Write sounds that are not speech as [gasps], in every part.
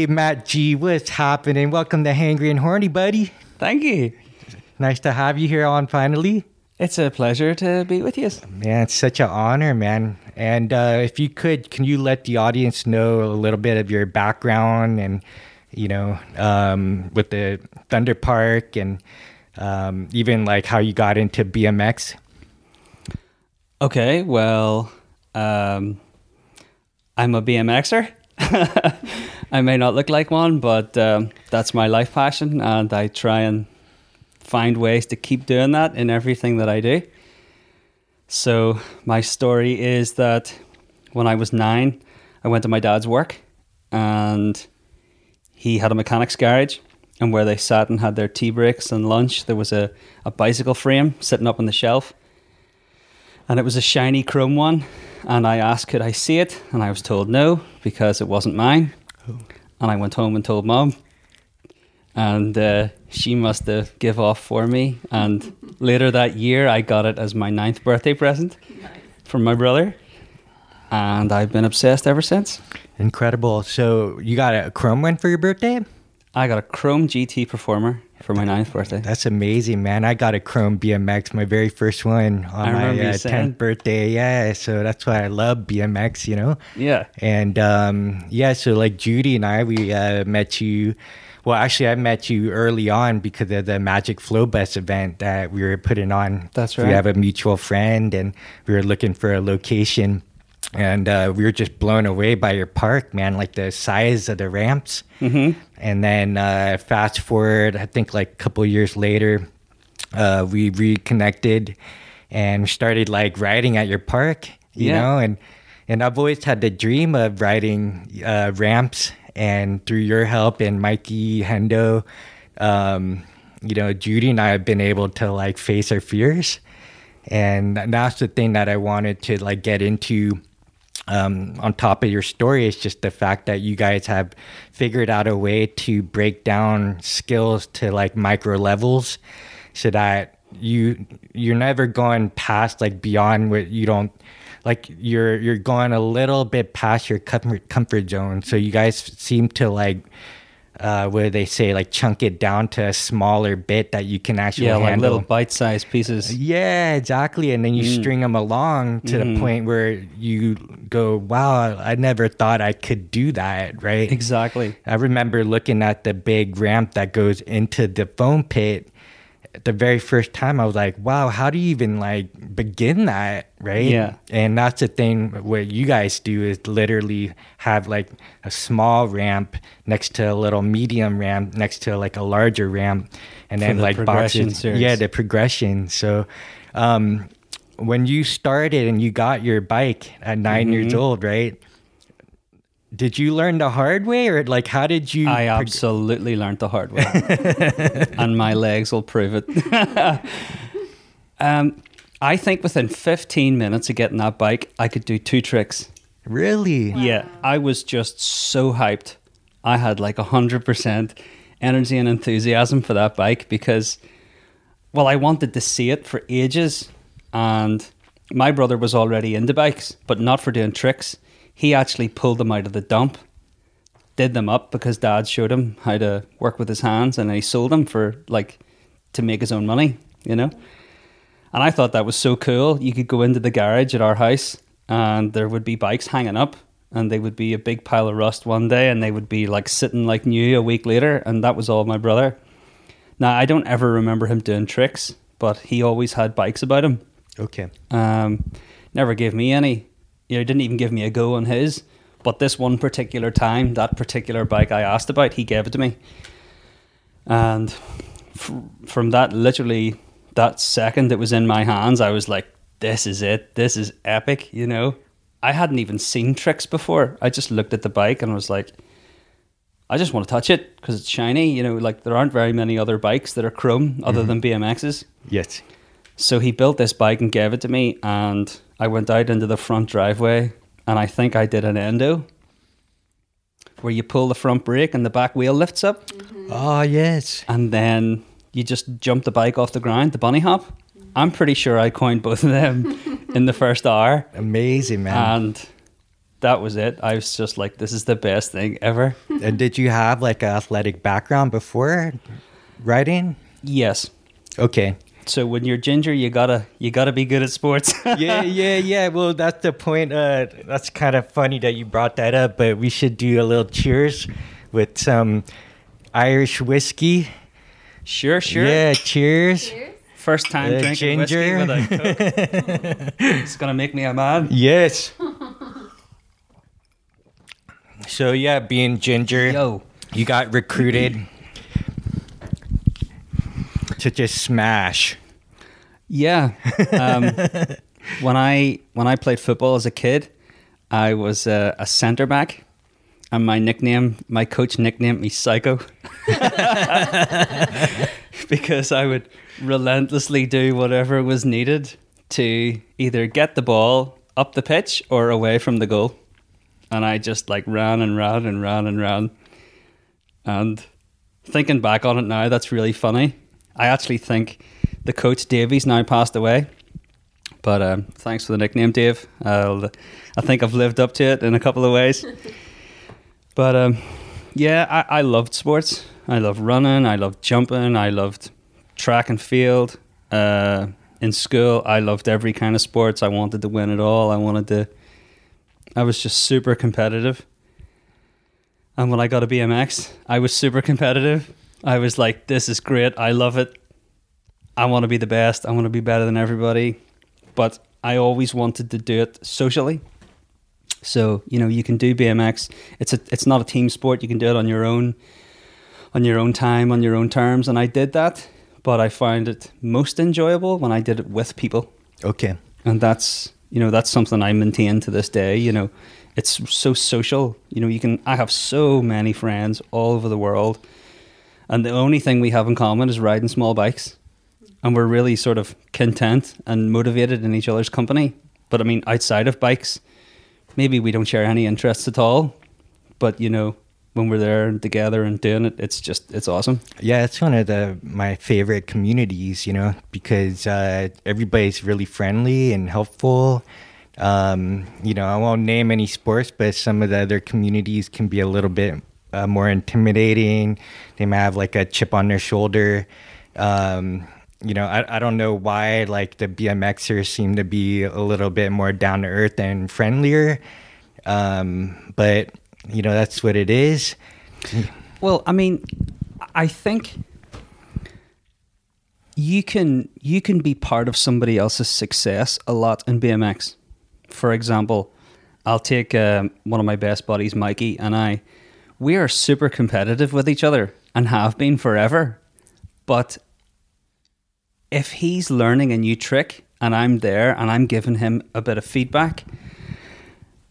Hey, Matt G, what's happening? Welcome to Hangry and Horny, buddy. Thank you. Nice to have you here on finally. It's a pleasure to be with you. Man, it's such an honor, man. And uh, if you could, can you let the audience know a little bit of your background and, you know, um, with the Thunder Park and um, even like how you got into BMX? Okay, well, um, I'm a BMXer. [laughs] I may not look like one, but um, that's my life passion, and I try and find ways to keep doing that in everything that I do. So, my story is that when I was nine, I went to my dad's work, and he had a mechanic's garage. And where they sat and had their tea breaks and lunch, there was a, a bicycle frame sitting up on the shelf. And it was a shiny chrome one and I asked, could I see it? And I was told no because it wasn't mine. Oh. And I went home and told mom, and uh, she must have give off for me. And [laughs] later that year, I got it as my ninth birthday present nice. from my brother, and I've been obsessed ever since. Incredible. So you got a chrome one for your birthday? I got a Chrome GT Performer for my ninth birthday. That's amazing, man. I got a Chrome BMX, my very first one on I my uh, 10th birthday. Yeah, so that's why I love BMX, you know? Yeah. And um, yeah, so like Judy and I, we uh, met you. Well, actually, I met you early on because of the Magic Flow Bus event that we were putting on. That's right. We have a mutual friend and we were looking for a location and uh, we were just blown away by your park, man. Like the size of the ramps. Mm-hmm. And then uh, fast forward, I think like a couple years later, uh, we reconnected and started like riding at your park. You yeah. know, and and I've always had the dream of riding uh, ramps. And through your help and Mikey Hendo, um, you know, Judy and I have been able to like face our fears. And that's the thing that I wanted to like get into um, on top of your story is just the fact that you guys have figured out a way to break down skills to like micro levels so that you you're never going past like beyond what you don't like you're you're going a little bit past your comfort comfort zone. So you guys seem to like uh, where they say like chunk it down to a smaller bit that you can actually yeah handle. like little bite-sized pieces yeah exactly and then you mm. string them along to mm. the point where you go wow i never thought i could do that right exactly i remember looking at the big ramp that goes into the foam pit the very first time I was like, wow, how do you even like begin that? Right. Yeah. And that's the thing what you guys do is literally have like a small ramp next to a little medium ramp next to like a larger ramp and then the like boxes. Series. Yeah, the progression. So um when you started and you got your bike at 9 mm-hmm. years old, right? Did you learn the hard way or like how did you i absolutely learned the hard way. [laughs] And my legs will prove it. [laughs] Um, i think within 15 minutes of getting that bike i could do two tricks. Really? Wow. yeah i was just so hyped. I had like 100% energy and enthusiasm for that bike because well i wanted to see it for ages and my brother was already into bikes but not for doing tricks he actually pulled them out of the dump, did them up because dad showed him how to work with his hands and he sold them for like to make his own money, you know? And I thought that was so cool. You could go into the garage at our house and there would be bikes hanging up and they would be a big pile of rust one day and they would be like sitting like new a week later and that was all my brother. Now I don't ever remember him doing tricks, but he always had bikes about him. Okay. Um never gave me any you know, didn't even give me a go on his. But this one particular time, that particular bike I asked about, he gave it to me. And f- from that, literally, that second it was in my hands, I was like, this is it. This is epic, you know? I hadn't even seen tricks before. I just looked at the bike and was like, I just want to touch it because it's shiny. You know, like there aren't very many other bikes that are chrome other mm-hmm. than BMXs. Yes. So he built this bike and gave it to me, and I went out into the front driveway, and I think I did an endo where you pull the front brake and the back wheel lifts up. Mm-hmm. Oh, yes. And then you just jump the bike off the ground, the bunny hop. I'm pretty sure I coined both of them [laughs] in the first hour. Amazing, man. And that was it. I was just like, this is the best thing ever. [laughs] and did you have like an athletic background before riding? Yes. Okay. So when you're ginger, you gotta you gotta be good at sports. [laughs] yeah, yeah, yeah. Well, that's the point. Uh, that's kind of funny that you brought that up, but we should do a little cheers with some Irish whiskey. Sure, sure. Yeah, cheers. Cheers. First time Uh, drinking whiskey ginger. with a Coke. [laughs] it's gonna make me a man. Yes. [laughs] so yeah, being ginger, Yo. you got recruited to just smash. Yeah. [laughs] Um, when I when I played football as a kid, I was uh, a centre back, and my nickname, my coach nicknamed me Psycho, [laughs] because I would relentlessly do whatever was needed to either get the ball up the pitch or away from the goal, and I just like ran and ran and ran and ran, and thinking back on it now, that's really funny. I actually think the coach Davies now passed away. But um, thanks for the nickname, Dave. I'll, I think I've lived up to it in a couple of ways. [laughs] but um, yeah, I, I loved sports. I loved running. I loved jumping. I loved track and field. Uh, in school, I loved every kind of sports. I wanted to win it all. I wanted to. I was just super competitive. And when I got a BMX, I was super competitive. I was like, this is great. I love it. I want to be the best. I want to be better than everybody. But I always wanted to do it socially. So, you know, you can do BMX. It's a it's not a team sport. You can do it on your own on your own time, on your own terms, and I did that, but I find it most enjoyable when I did it with people. Okay. And that's, you know, that's something I maintain to this day, you know. It's so social. You know, you can I have so many friends all over the world. And the only thing we have in common is riding small bikes and we're really sort of content and motivated in each other's company. But I mean, outside of bikes, maybe we don't share any interests at all. But you know, when we're there and together and doing it, it's just it's awesome. Yeah, it's one of the my favorite communities, you know, because uh, everybody's really friendly and helpful. Um, you know, I won't name any sports, but some of the other communities can be a little bit uh, more intimidating. They may have like a chip on their shoulder. Um, you know, I, I don't know why like the BMXers seem to be a little bit more down to earth and friendlier. Um, but you know, that's what it is. Well, I mean, I think you can you can be part of somebody else's success a lot in BMX. For example, I'll take um, one of my best buddies, Mikey, and I. We are super competitive with each other and have been forever. But if he's learning a new trick and I'm there and I'm giving him a bit of feedback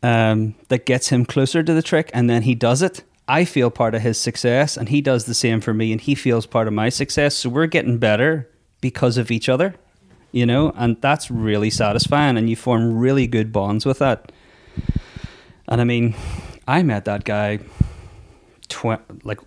um, that gets him closer to the trick and then he does it, I feel part of his success and he does the same for me and he feels part of my success. So we're getting better because of each other, you know, and that's really satisfying and you form really good bonds with that. And I mean, I met that guy tw- like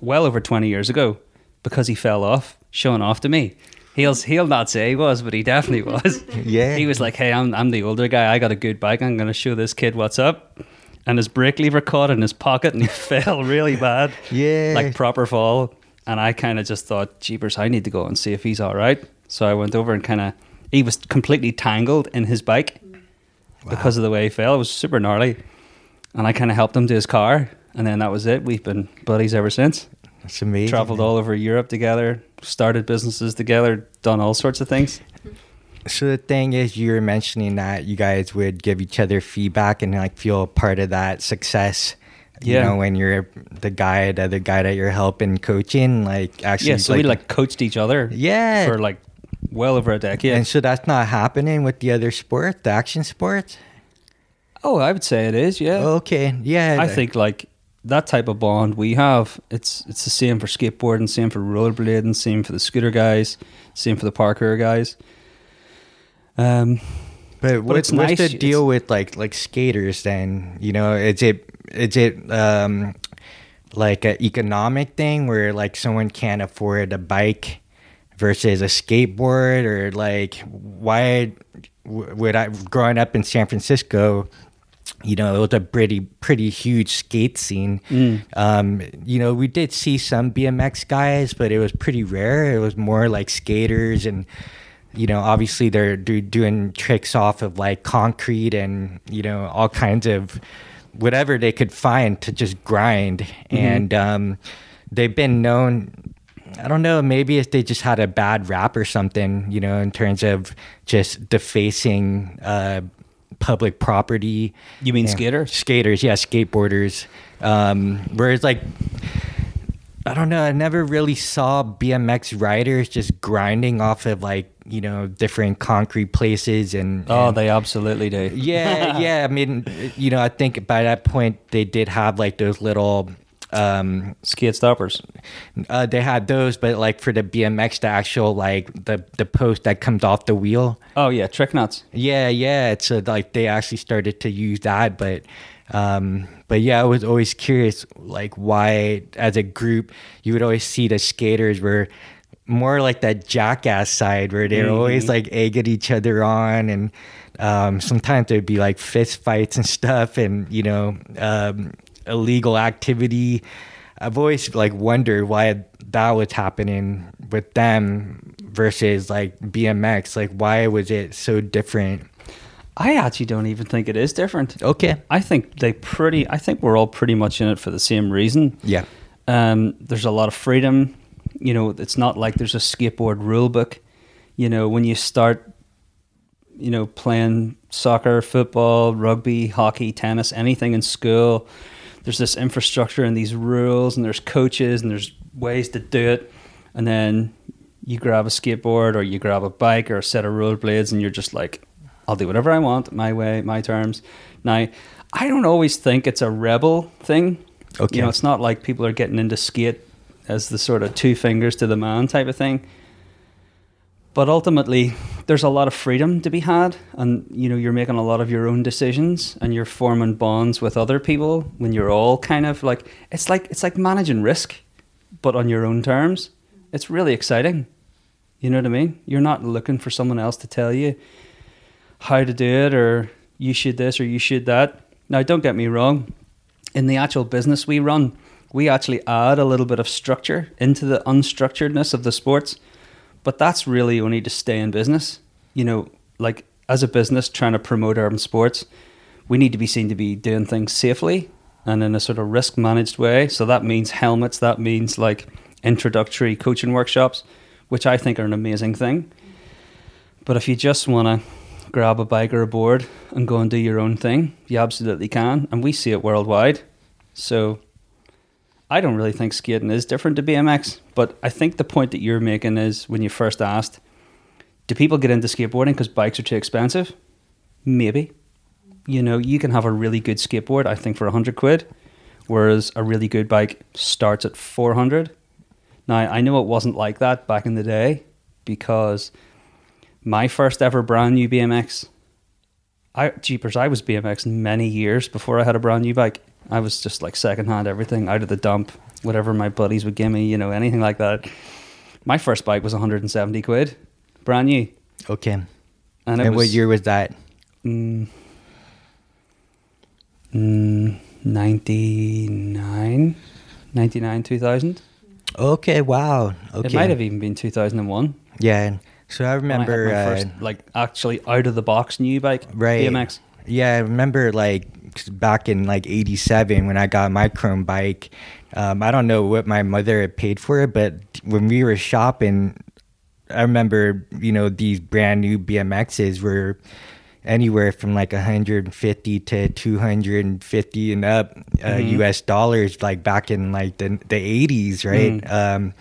well over 20 years ago because he fell off showing off to me. He'll he'll not say he was, but he definitely [laughs] was. Yeah. He was like, "Hey, I'm I'm the older guy. I got a good bike. I'm going to show this kid what's up." And his brake lever caught in his pocket, and he [laughs] fell really bad. Yeah. like proper fall. And I kind of just thought, "Jeepers, I need to go and see if he's all right." So I went over and kind of he was completely tangled in his bike because of the way he fell. It was super gnarly, and I kind of helped him to his car, and then that was it. We've been buddies ever since That's amazing. traveled all over Europe together, started businesses together, done all sorts of things. So the thing is, you were mentioning that you guys would give each other feedback and like feel part of that success. Yeah. You know, when you're the guy, the other guy that you're helping, coaching, like actually, Yeah, so we like coached each other. Yeah. for like well over a decade. and so that's not happening with the other sport, the action sports. oh, I would say it is. Yeah, Okay, yeah, I think like that type of bond we have. It's it's the same for skateboarding, same for rollerblading, same for the scooter guys, same for the parkour guys. Um, But, it's what's nice, the deal with like like skaters then? You know, is it is it um like an economic thing where like someone can't afford a bike versus a skateboard or like why would I growing up in San Francisco you know, it was a pretty pretty huge skate scene. Um, you know, we did see some BMX guys, but it was pretty rare. It was more like skaters and you know, obviously they're do, doing tricks off of like concrete and you know all kinds of whatever they could find to just grind. And um, they've been known. I don't know. Maybe if they just had a bad rap or something, you know, in terms of just defacing uh, public property. You mean Yeah. skaters? Skaters, yeah, skateboarders. Um, whereas like I don't know. I never really saw BMX riders just grinding off of like you know different concrete places and. Oh, and- they absolutely do. yeah, [laughs] yeah. I mean, you know, I think by that point they did have like those little. Um, Skate stoppers. uh, they had those, but like for the BMX, the actual like the the post that comes off the wheel. Oh yeah, trick nuts. Yeah, yeah. It's uh like they actually started to use that, but um, but yeah, I was always curious, like why as a group you would always see the skaters were more like that jackass side where they're always like egging each other on and um, sometimes there'd be like fist fights and stuff and you know um, illegal activity i've always like wondered why that was happening with them versus like bmx like why was it so different I actually don't even think it is different. okay I think they pretty. I think we're all pretty much in it for the same reason. yeah Um, there's a lot of freedom. You know, it's not like there's a skateboard rule book. You know, when you start, you know, playing soccer, football, rugby, hockey, tennis, anything in school, there's this infrastructure and these rules, and there's coaches and there's ways to do it. And then you grab a skateboard or you grab a bike or a set of rollerblades, and you're just like, I'll do whatever I want, my way, my terms. Now, I don't always think it's a rebel thing. Okay. You know, it's not like people are getting into skate as the sort of two fingers to the man type of thing. But ultimately, there's a lot of freedom to be had, and you know, you're making a lot of your own decisions, and you're forming bonds with other people when you're all kind of like it's like it's like managing risk, but on your own terms. It's really exciting. You know what I mean? You're not looking for someone else to tell you how to do it, or you should this or you should that. Now, don't get me wrong. In the actual business we run, we actually add a little bit of structure into the unstructuredness of the sports, but that's really only to stay in business. You know, like as a business trying to promote urban sports, we need to be seen to be doing things safely and in a sort of risk managed way. So that means helmets, that means like introductory coaching workshops, which I think are an amazing thing. But if you just want to grab a bike or a board and go and do your own thing, you absolutely can. And we see it worldwide. So I don't really think skating is different to BMX. But I think the point that you're making is when you first asked, do people get into skateboarding because bikes are too expensive? Maybe. You know, you can have a really good skateboard, I think, for 100 quid, whereas a really good bike starts at 400. Now, I know it wasn't like that back in the day because my first ever brand new BMX, I jeepers, I was BMX many years before I had a brand new bike. I was just like secondhand everything out of the dump, whatever my buddies would give me, you know, anything like that. My first bike was 170 quid, brand new. okay And, and, it what year was that Mm, mm, 99, 99, 2000. okay wow okay It might have even been 2001. yeah so i when I remember my uh, first, like actually out of the box new bike, right BMX. Yeah i remember like back in like 87 when i got my chrome bike um, i don't know what my mother had paid for it but when we were shopping i remember you know these brand new bmxs were anywhere from like 150 to 250 and up uh, Mm-hmm. us dollars like back in like the, the 80s right Mm. um,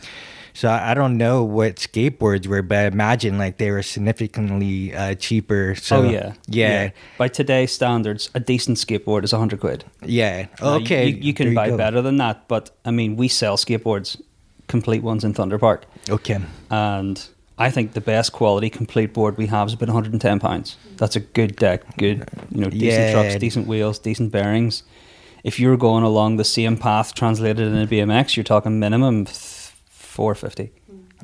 so I I don't know what skateboards were, but I imagine like they were significantly uh, cheaper. So, oh yeah. yeah, By today's standards, a decent skateboard is 100 quid. yeah. Now, you- Okay, you, you can there buy go. better than that, but I mean, we sell skateboards, complete ones in Thunder Park, Okay, and I think the best quality complete board we have is about 110 pounds. That's a good deck, good you know, decent Yeah. trucks, decent wheels, decent bearings. If you're going along the same path translated in a BMX, you're talking minimum 450.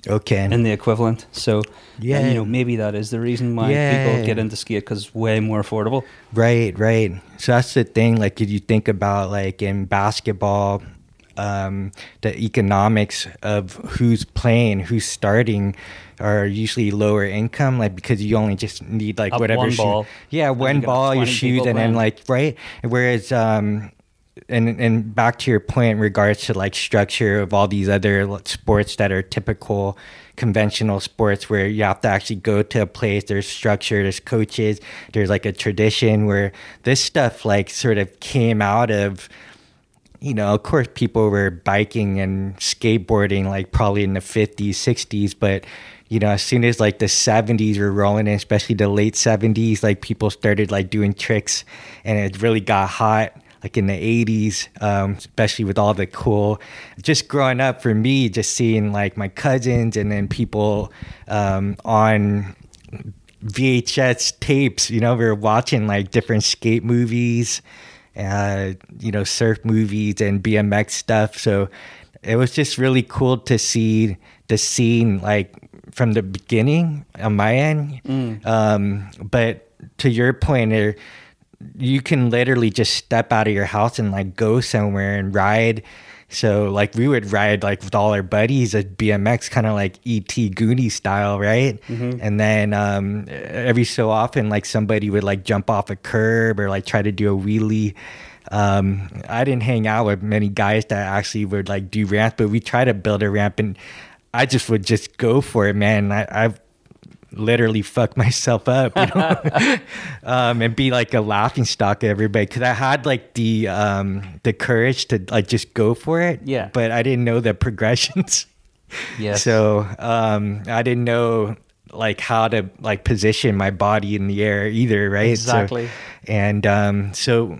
Okay. in the equivalent. So yeah, Yeah. you know maybe that is the reason why Yeah. people get into skate because it's way more affordable. Right, right. So that's the thing. Like, if you think about like in basketball, um, the economics of who's playing, who's starting, are usually lower income. Like because you only just need like Up whatever. one shoe- ball, Yeah, one ball, your 20 shoes, people and then like right. Whereas um, and and back to your point in regards to like structure of all these other sports that are typical conventional sports where you have to actually go to a place there's structure there's coaches there's like a tradition where this stuff like sort of came out of you know of course people were biking and skateboarding like probably in the 50s 60s but you know as soon as like the 70s were rolling in especially the late 70s like people started like doing tricks and it really got hot like in the 80s um, especially with all the cool just growing up for me just seeing like my cousins and then people um, on VHS tapes. You know, we were watching like different skate movies, uh, you know, surf movies and BMX stuff. So it was just really cool to see the scene like from the beginning on my end. Um, but to your point, there, you can literally just step out of your house and like go somewhere and ride. So like we would ride like with all our buddies at BMX, kind of like ET Goonie style, right? And then um, every so often, like somebody would like jump off a curb or like try to do a wheelie. Um, I didn't hang out with many guys that actually would like do ramps, but we try to build a ramp, and I just would just go for it, man. I, I've literally fuck myself up, you know, [laughs] um, and be like a laughing stock to everybody because I had like the um, the courage to like just go for it. Yeah. but I didn't know the progressions. yeah So um, I didn't know like how to like position my body in the air either, right? So- Exactly. and um, so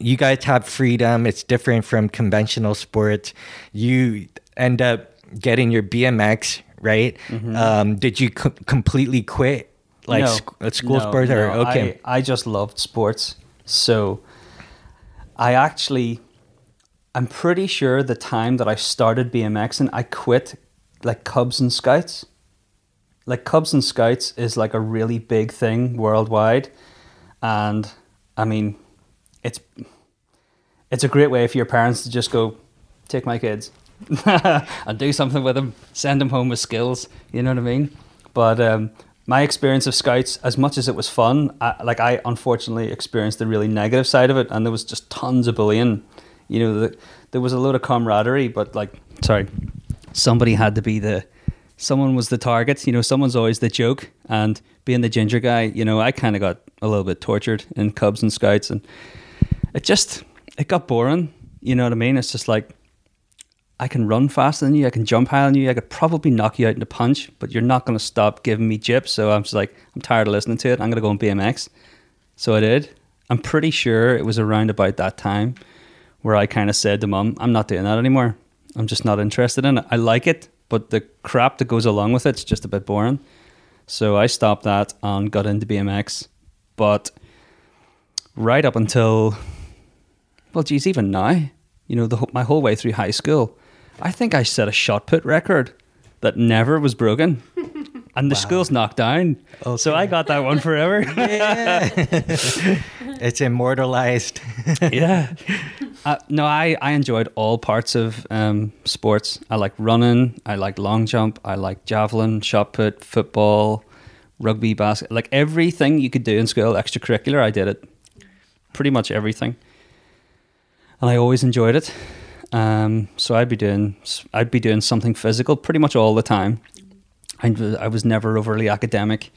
you guys have freedom. It's different from conventional sports. You end up getting your BMX, right? Um, did you co- completely quit like No. sc- uh, school No, sports? Or no. okay, I, I just loved sports. So I actually, I'm pretty sure the time that I started BMX and I quit like Cubs and Scouts. Like Cubs and Scouts is like a really big thing worldwide. And I mean, it's it's a great way for your parents to just go take my kids [laughs] and do something with them, send them home with skills. You know what I mean? But um, my experience of scouts, as much as it was fun, I, like I unfortunately experienced the really negative side of it, and there was just tons of bullying. You know, the, there was a load of camaraderie, but like, sorry, somebody had to be the, someone was the target. You know, someone's always the joke, and being the ginger guy, you know, I kind of got a little bit tortured in Cubs and Scouts, and it just it got boring. You know what I mean? It's just like I can run faster than you, I can jump higher than you, I could probably knock you out in a punch, but you're not going to stop giving me jips. So I'm just like, I'm tired of listening to it. I'm going to go on BMX. So I did. I'm pretty sure it was around about that time where I kind of said to mum, I'm not doing that anymore. I'm just not interested in it. I like it, but the crap that goes along with it's just a bit boring. So I stopped that and got into BMX. But right up until, well, geez, even now, you know, the, my whole way through high school, I think I set a shot put record that never was broken. And the school's knocked down. So I got that one forever. [laughs] it's immortalized. yeah. Uh, no, I, I enjoyed all parts of um, sports. I like running. I like long jump. I like javelin, shot put, football, rugby, basket. Like everything you could do in school, extracurricular, I did it. Pretty much everything. And I always enjoyed it. Um, so I'd be doing I'd be doing something physical pretty much all the time. I, I was never overly academic.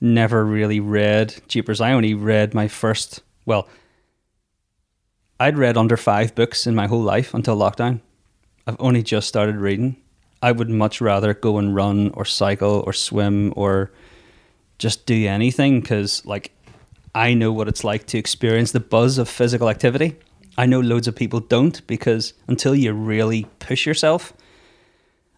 Never really read. Jeepers, I only read my first. Well, I'd read under five books in my whole life until lockdown. I've only just started reading. I would much rather go and run or cycle or swim or just do anything because, like, I know what it's like to experience the buzz of physical activity. I know loads of people don't because until you really push yourself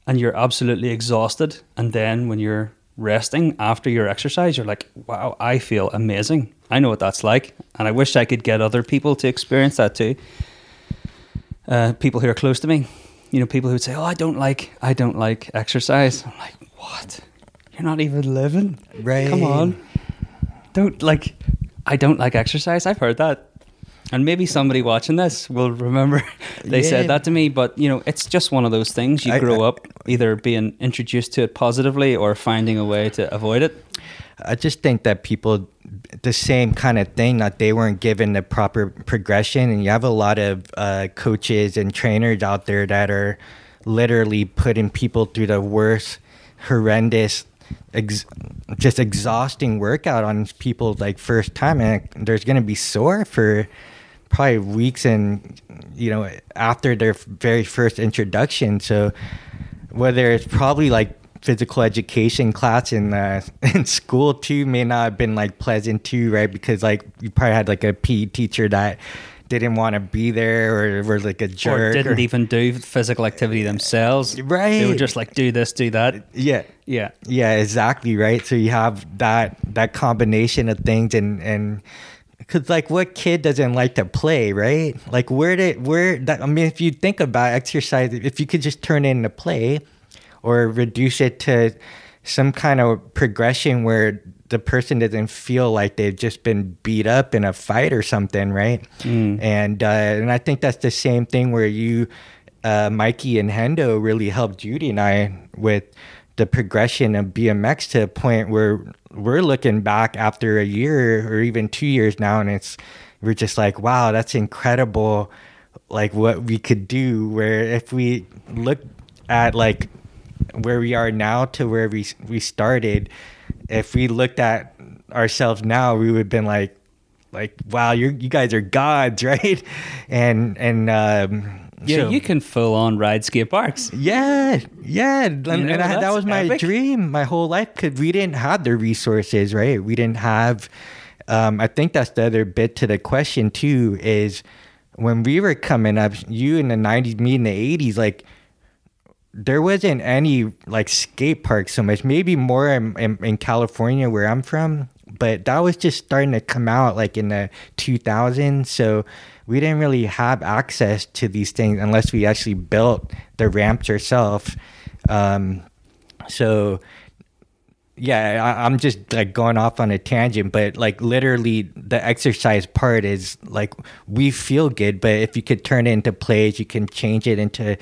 and you're absolutely exhausted, and then when you're resting after your exercise, you're like, wow, I feel amazing. I know what that's like, and I wish I could get other people to experience that too. Uh, people who are close to me. you know, people who would say, "Oh, I don't like, I don't like exercise." I'm like, "What? You're not even living, Right. Come on, don't like, I don't like exercise." I've heard that, and maybe somebody watching this will remember [laughs] they Yeah. said that to me. But you know, it's just one of those things. You I- grow I- up either being introduced to it positively or finding a way to avoid it. I just think that people, the same kind of thing, that they weren't given the proper progression. And you have a lot of uh, coaches and trainers out there that are literally putting people through the worst, horrendous, ex- just exhausting workout on people like first time. And there's going to be sore for probably weeks and, you know, after their very first introduction. So, whether it's probably like physical education class in uh, [laughs] in school too may not have been like pleasant too, right? Because like you probably had like a PE teacher that didn't want to be there or was like a jerk Or didn't even do physical activity themselves. Right they were just like, do this, do that. yeah Yeah. yeah exactly right so you have that that combination of things and and because like what kid doesn't like to play right? Like where did where that i mean if you think about exercise if you could just turn it into play or reduce it to some kind of progression where the person doesn't feel like they've just been beat up in a fight or something right? And uh, and i think that's the same thing where you uh, mikey and hendo really helped judy and i with the progression of BMX to a point where we're looking back after a year or even two years now, and it's we're just like, wow, that's incredible, like what we could do. Where if we look at like where we are now to where we we started, if we looked at ourselves now, we would have been like, like wow, you you guys are gods, [laughs] right? And and um, Yeah, so- you can full on ride skate parks. yeah, yeah, and, know, and I, that was my epic. dream my whole life because we didn't have the resources, right? We didn't have. Um, I think that's the other bit to the question too. Is when we were coming up, you in the '90s, me in the '80s, like there wasn't any like skate parks so much. Maybe more in, in, in California where I'm from, but that was just starting to come out like in the 2000s. So we didn't really have access to these things unless we actually built the ramps ourselves. Um, so yeah, I, I'm just like going off on a tangent, but like literally the exercise part is like we feel good, but if you could turn it into plays, you can change it into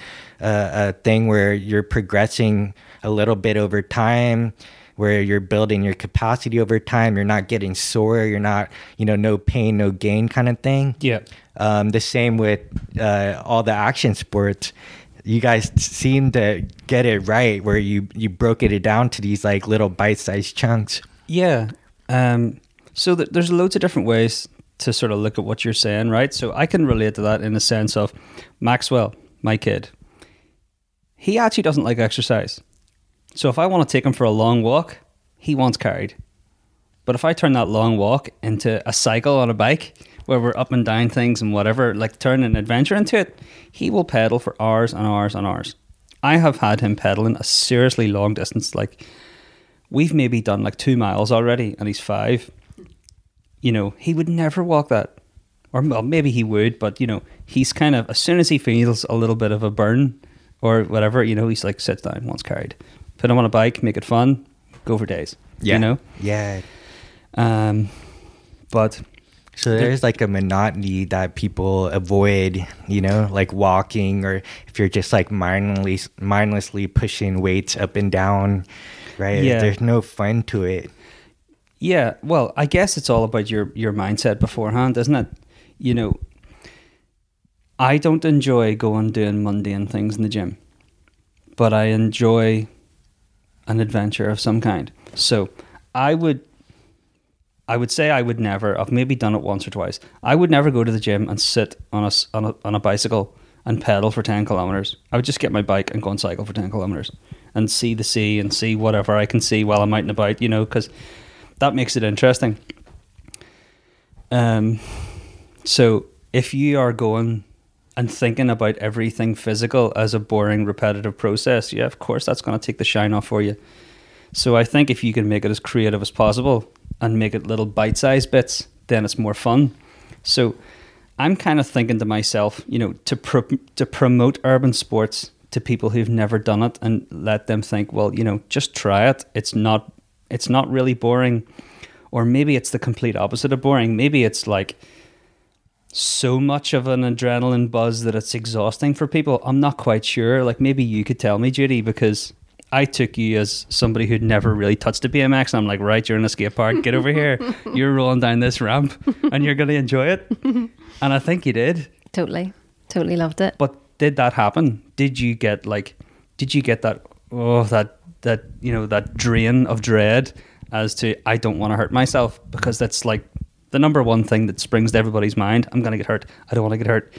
a, a thing where you're progressing a little bit over time, where you're building your capacity over time. You're not getting sore. You're not, you know, no pain, no gain kind of thing. Yeah. Um, the same with uh, all the action sports. You guys seem to get it right, where you you broke it down to these like little bite-sized chunks. Yeah. Um, so th- there's loads of different ways to sort of look at what you're saying, right? So I can relate to that in the sense of Maxwell, my kid. He actually doesn't like exercise. So if I want to take him for a long walk, he wants carried. But if I turn that long walk into a cycle on a bike where we're up and down things and whatever, like turn an adventure into it, he will pedal for hours and hours and hours. I have had him pedaling a seriously long distance. Like we've maybe done like two miles already, and he's five. You know, he would never walk that, or well, maybe he would, but you know, he's kind of as soon as he feels a little bit of a burn or whatever, you know, he's like sits down, wants carried, put them on a bike, make it fun, go for days. you know. Yeah. Um, but So there's like a monotony that people avoid, you know, like walking, or if you're just like mindlessly mindlessly pushing weights up and down, right? Yeah. There's no fun to it. Yeah, well, I guess it's all about your your mindset beforehand, isn't it? You know, I don't enjoy going doing mundane things in the gym, but I enjoy an adventure of some kind. So, I would I would say I would never. I've maybe done it once or twice. I would never go to the gym and sit on a on a, on a bicycle and pedal for ten kilometers. I would just get my bike and go and cycle for ten kilometers and see the sea and see whatever I can see while I'm out and about. You know, because that makes it interesting. Um, so if you are going and thinking about everything physical as a boring, repetitive process, yeah, of course that's going to take the shine off for you. So I think if you can make it as creative as possible and make it little bite-sized bits, then it's more fun. So I'm kind of thinking to myself, you know, to to promote urban sports to people who've never done it and let them think, well, you know, just try it. It's not it's not really boring. Or maybe it's the complete opposite of boring. Maybe it's like so much of an adrenaline buzz that it's exhausting for people. I'm not quite sure. Like maybe you could tell me, Judy, because I took you as somebody who'd never really touched a BMX. And I'm like, right, you're in a skate park. Get over here. [laughs] You're rolling down this ramp and you're going to enjoy it. [laughs] And I think you did. Totally. Totally loved it. But did that happen? Did you get like, did you get that, oh, that, that, you know, that drain of dread as to, I don't want to hurt myself because that's like the number one thing that springs to everybody's mind. I'm going to get hurt. I don't want to get hurt.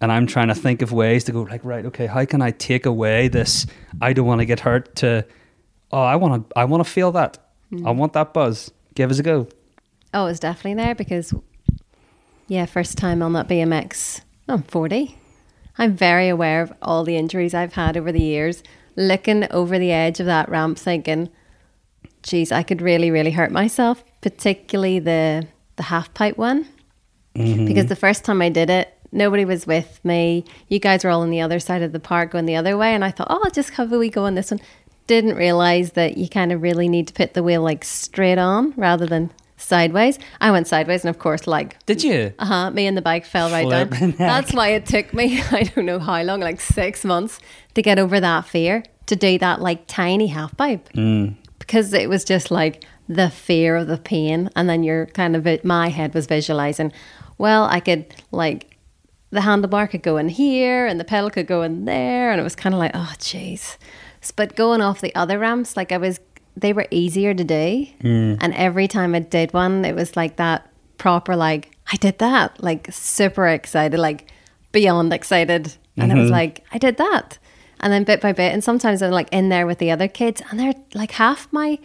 And I'm trying to think of ways to go like right okay how can I take away this I don't want to get hurt to oh I want to I want to feel that. Mm. I want that buzz. Give us a go. Oh it's definitely there because yeah first time on that BMX I'm 40 I'm very aware of all the injuries I've had over the years. Looking over the edge of that ramp thinking geez I could really really hurt myself particularly the the half pipe one mm-hmm. because the first time I did it nobody was with me. You guys were all on the other side of the park going the other way. And I thought, oh, I'll just have a wee go on this one. Didn't realize that you kind of really need to put the wheel like straight on rather than sideways. I went sideways, and of course, like did you? Uh huh. Me and the bike fell right down. That's why it took me [laughs] I don't know how long, like six months, to get over that fear to do that like tiny half pipe mm. because it was just like the fear of the pain, and then you're kind of my head was visualizing. Well, I could like the handlebar could go in here and the pedal could go in there. And it was kind of like, oh, jeez. But going off the other ramps, like I was, they were easier to do. Mm. And every time I did one, it was like that proper, like, I did that. Like super excited, like beyond excited. And mm-hmm. it was mm-hmm. like, I did that. And then bit by bit, and sometimes I'm like in there with the other kids, and they're like half my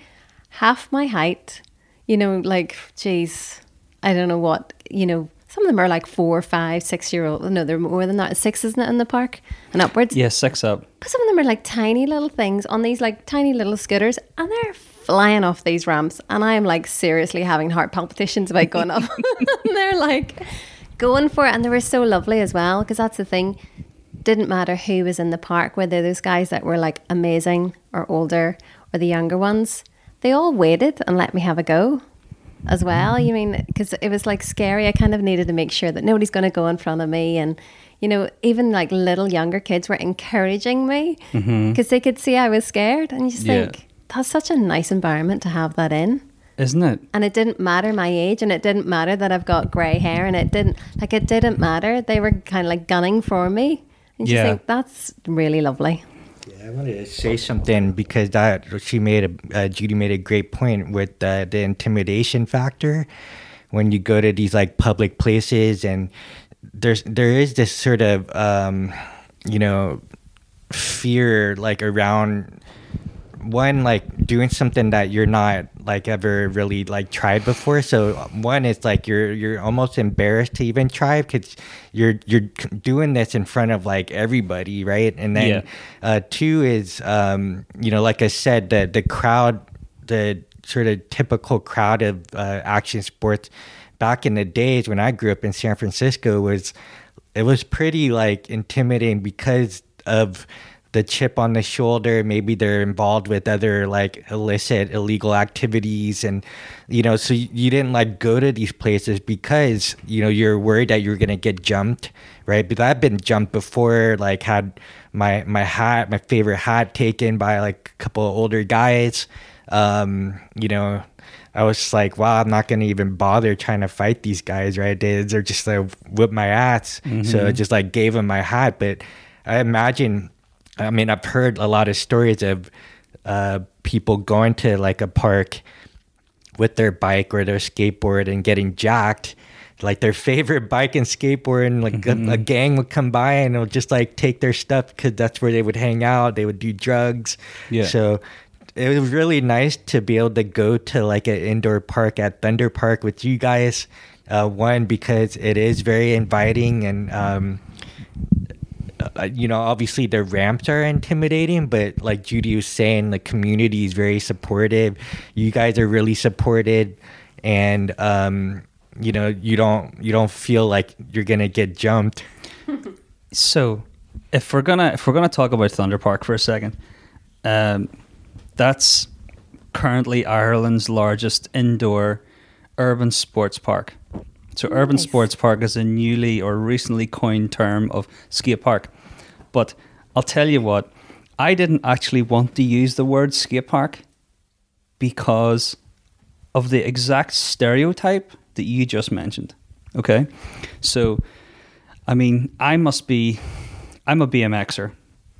half my height. You know, like, geez, I don't know what, you know, some of them are like four, five, six year old. No, they're more than that. Six, isn't it, in the park and upwards? Yeah, six up. But some of them are like tiny little things on these like tiny little scooters, and they're flying off these ramps. And I'm like seriously having heart palpitations about going up. [laughs] and they're like going for it, and they were so lovely as well because that's the thing. Didn't matter who was in the park, whether those guys that were like amazing or older or the younger ones, they all waited and let me have a go as well. You mean because it was like scary. I kind of needed to make sure that nobody's going to go in front of me, and you know, even like little younger kids were encouraging me because mm-hmm. they could see I was scared, and you just yeah. think that's such a nice environment to have that in. Isn't it? And it didn't matter my age, and it didn't matter that I've got grey hair, and it didn't like it didn't matter. They were kind of like gunning for me, and you yeah. think that's really lovely. Yeah, I wanted to say something because that she made a uh, Judy made a great point with uh, the intimidation factor. When you go to these like public places and there's there is this sort of um, you know fear like around one like doing something that you're not like ever really like tried before so one is like you're you're almost embarrassed to even try because you're you're doing this in front of like everybody right and then yeah. uh two is um you know like i said the the crowd the sort of typical crowd of uh, action sports back in the days when i grew up in san francisco was it was pretty like intimidating because of the chip on the shoulder maybe they're involved with other like illicit illegal activities and you know so you didn't like go to these places because you know you're worried that you're gonna get jumped right but i've been jumped before like had my my hat my favorite hat taken by like a couple of older guys um you know I was like, wow, I'm not gonna even bother trying to fight these guys, right? They, they're just like whip my ass. Mm-hmm. So I just like gave them my hat. But I imagine I mean, I've heard a lot of stories of uh, people going to like a park with their bike or their skateboard and getting jacked. Like their favorite bike and skateboard, and like mm-hmm. a, a, gang would come by and it would just like take their stuff because that's where they would hang out. They would do drugs. Yeah. So it was really nice to be able to go to like an indoor park at Thunder Park with you guys. Uh, one because it is very inviting and um, you know, obviously the ramps are intimidating, but like Judy was saying, the community is very supportive. You guys are really supported, and um, you know, you don't you don't feel like you're gonna get jumped. [laughs] so, if we're gonna if we're gonna talk about Thunder Park for a second, um, that's currently Ireland's largest indoor urban sports park. So, urban sports park is a newly or recently coined term of skate park. But I'll tell you what, I didn't actually want to use the word skate park because of the exact stereotype that you just mentioned. Okay, so I mean, I must be, I'm a BMXer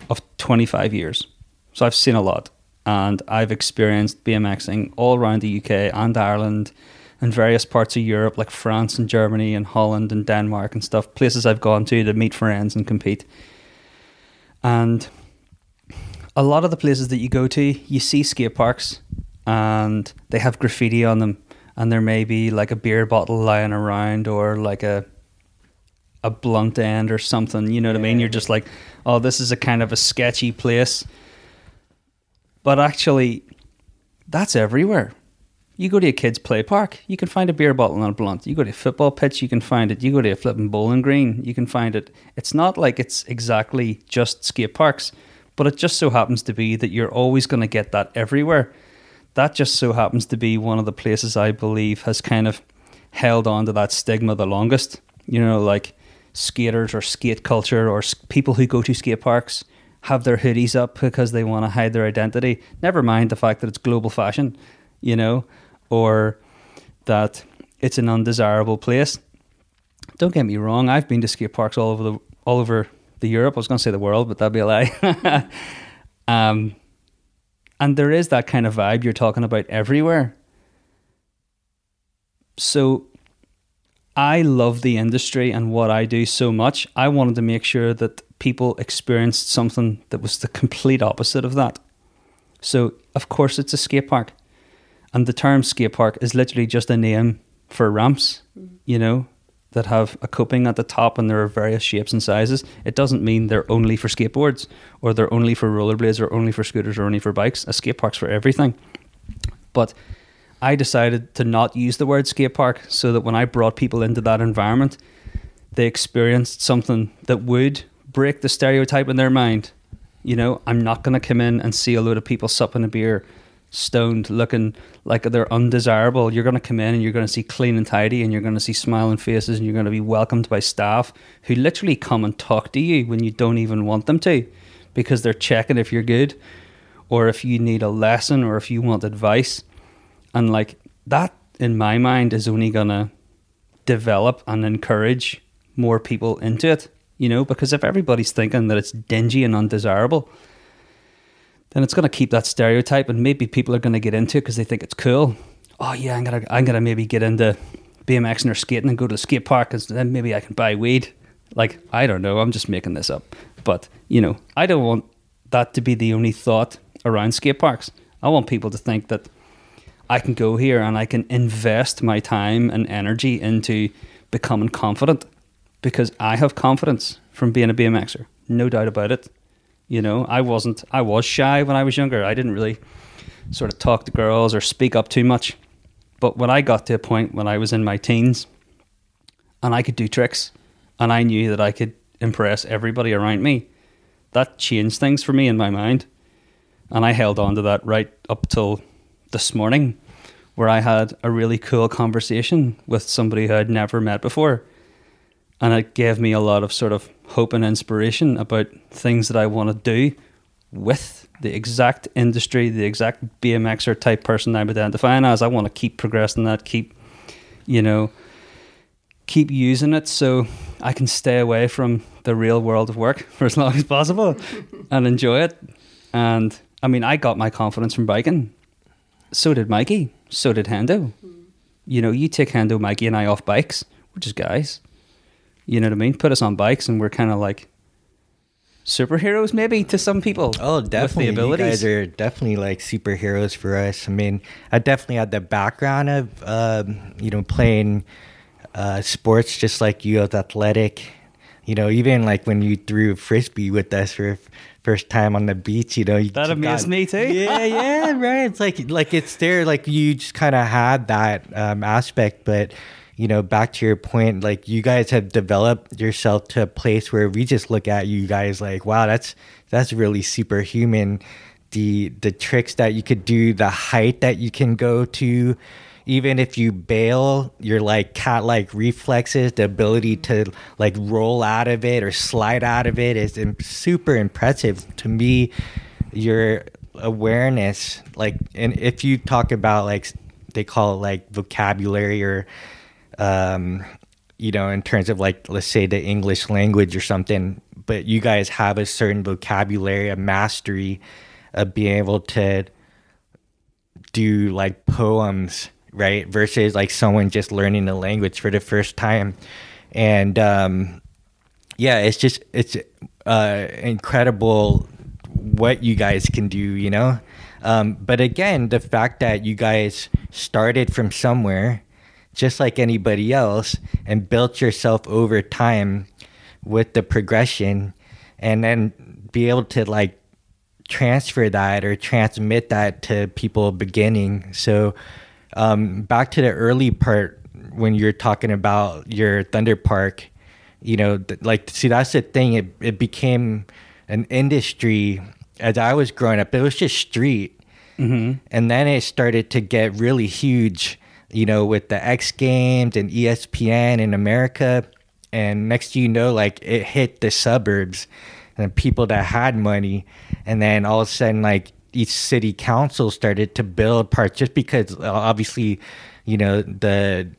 of 25 years. So I've seen a lot and I've experienced BMXing all around the UK and Ireland and various parts of Europe like France and Germany and Holland and Denmark and stuff, places I've gone to to meet friends and compete. And a lot of the places that you go to, you see skate parks and they have graffiti on them and there may be like a beer bottle lying around or like a a blunt end or something. You know what I mean? You're just like, oh, this is a kind of a sketchy place. But actually, that's everywhere. You go to a kid's play park, you can find a beer bottle and a blunt. You go to a football pitch, you can find it. You go to a flipping bowling green, you can find it. It's not like it's exactly just skate parks, but it just so happens to be that you're always going to get that everywhere. That just so happens to be one of the places I believe has kind of held on to that stigma the longest. You know, like skaters or skate culture or people who go to skate parks have their hoodies up because they want to hide their identity. Never mind the fact that it's global fashion, you know, or that it's an undesirable place. Don't get me wrong, I've been to skate parks all over the all over the Europe. I was going to say the world, but that'd be a lie. [laughs] um, and there is that kind of vibe you're talking about everywhere. So I love the industry and what I do so much. I wanted to make sure that people experienced something that was the complete opposite of that. So, of course, it's a skate park. And the term skate park is literally just a name for ramps, mm-hmm. you know, that have a coping at the top and there are various shapes and sizes. It doesn't mean they're only for skateboards or they're only for rollerblades or only for scooters or only for bikes. A skate park's for everything. But I decided to not use the word skate park so that when I brought people into that environment, they experienced something that would break the stereotype in their mind. You know, I'm not going to come in and see a load of people supping a beer, stoned, looking like they're undesirable. You're going to come in and you're going to see clean and tidy, and you're going to see smiling faces, and you're going to be welcomed by staff who literally come and talk to you when you don't even want them to because they're checking if you're good or if you need a lesson or if you want advice. And like that, in my mind, is only going to develop and encourage more people into it, you know, because if everybody's thinking that it's dingy and undesirable, then it's going to keep that stereotype and maybe people are going to get into it because they think it's cool. Oh yeah, I'm going to I'm to maybe get into BMXing or skating and go to the skate park cuz then maybe I can buy weed. Like, I don't know, I'm just making this up. But, you know, I don't want that to be the only thought around skate parks. I want people to think that I can go here and I can invest my time and energy into becoming confident because I have confidence from being a BMXer. No doubt about it. You know, I wasn't, I was shy when I was younger. I didn't really sort of talk to girls or speak up too much. But when I got to a point when I was in my teens and I could do tricks and I knew that I could impress everybody around me, that changed things for me in my mind. And I held on to that right up till this morning, where I had a really cool conversation with somebody who I'd never met before. And it gave me a lot of sort of hope and inspiration about things that I want to do with the exact industry, the exact BMXer type person I'm identifying as. I want to keep progressing that, keep, you know, keep using it so I can stay away from the real world of work [laughs] for as long as possible [laughs] and enjoy it. And I mean, I got my confidence from biking. So did Mikey. So did Hendo. Hmm. You know, you take Hendo, Mikey, and I off bikes. We're just guys. You know what I mean? Put us on bikes, and we're kind of like superheroes, maybe to some people. Oh, definitely. You abilities. guys are definitely like superheroes for us. I mean, I definitely had the background of, um, you know, playing uh, sports just like you, was athletic. You know, even like when you threw frisbee with us for first time on the beach, you know, you That amazed me too. Yeah, yeah, right. It's like like it's there. Like you just kind of had that um, aspect, but you know, back to your point, like you guys have developed yourself to a place where we just look at you guys like, wow, that's that's really superhuman. The the tricks that you could do, the height that you can go to, even if you bail, your like cat like reflexes, the ability to like roll out of it or slide out of it is super impressive to me. Your awareness, like, and if you talk about like they call it like vocabulary or um, you know, in terms of like, let's say the English language or something, but you guys have a certain vocabulary, a mastery of being able to do like poems, right? Versus like someone just learning the language for the first time. And um, yeah, it's just, it's uh, incredible what you guys can do, you know? Um, but again, the fact that you guys started from somewhere, just like anybody else, and built yourself over time with the progression, and then be able to like transfer that or transmit that to people beginning. So, um, back to the early part when you're talking about your Thunder Park, you know, th- like, see, that's the thing. It, it became an industry as I was growing up. It was just street. And then it started to get really huge, you know, with the X Games and ESPN in America. And next you know, like it hit the suburbs and people that had money. And then all of a sudden, like each city council started to build parks just because uh, obviously, you know, the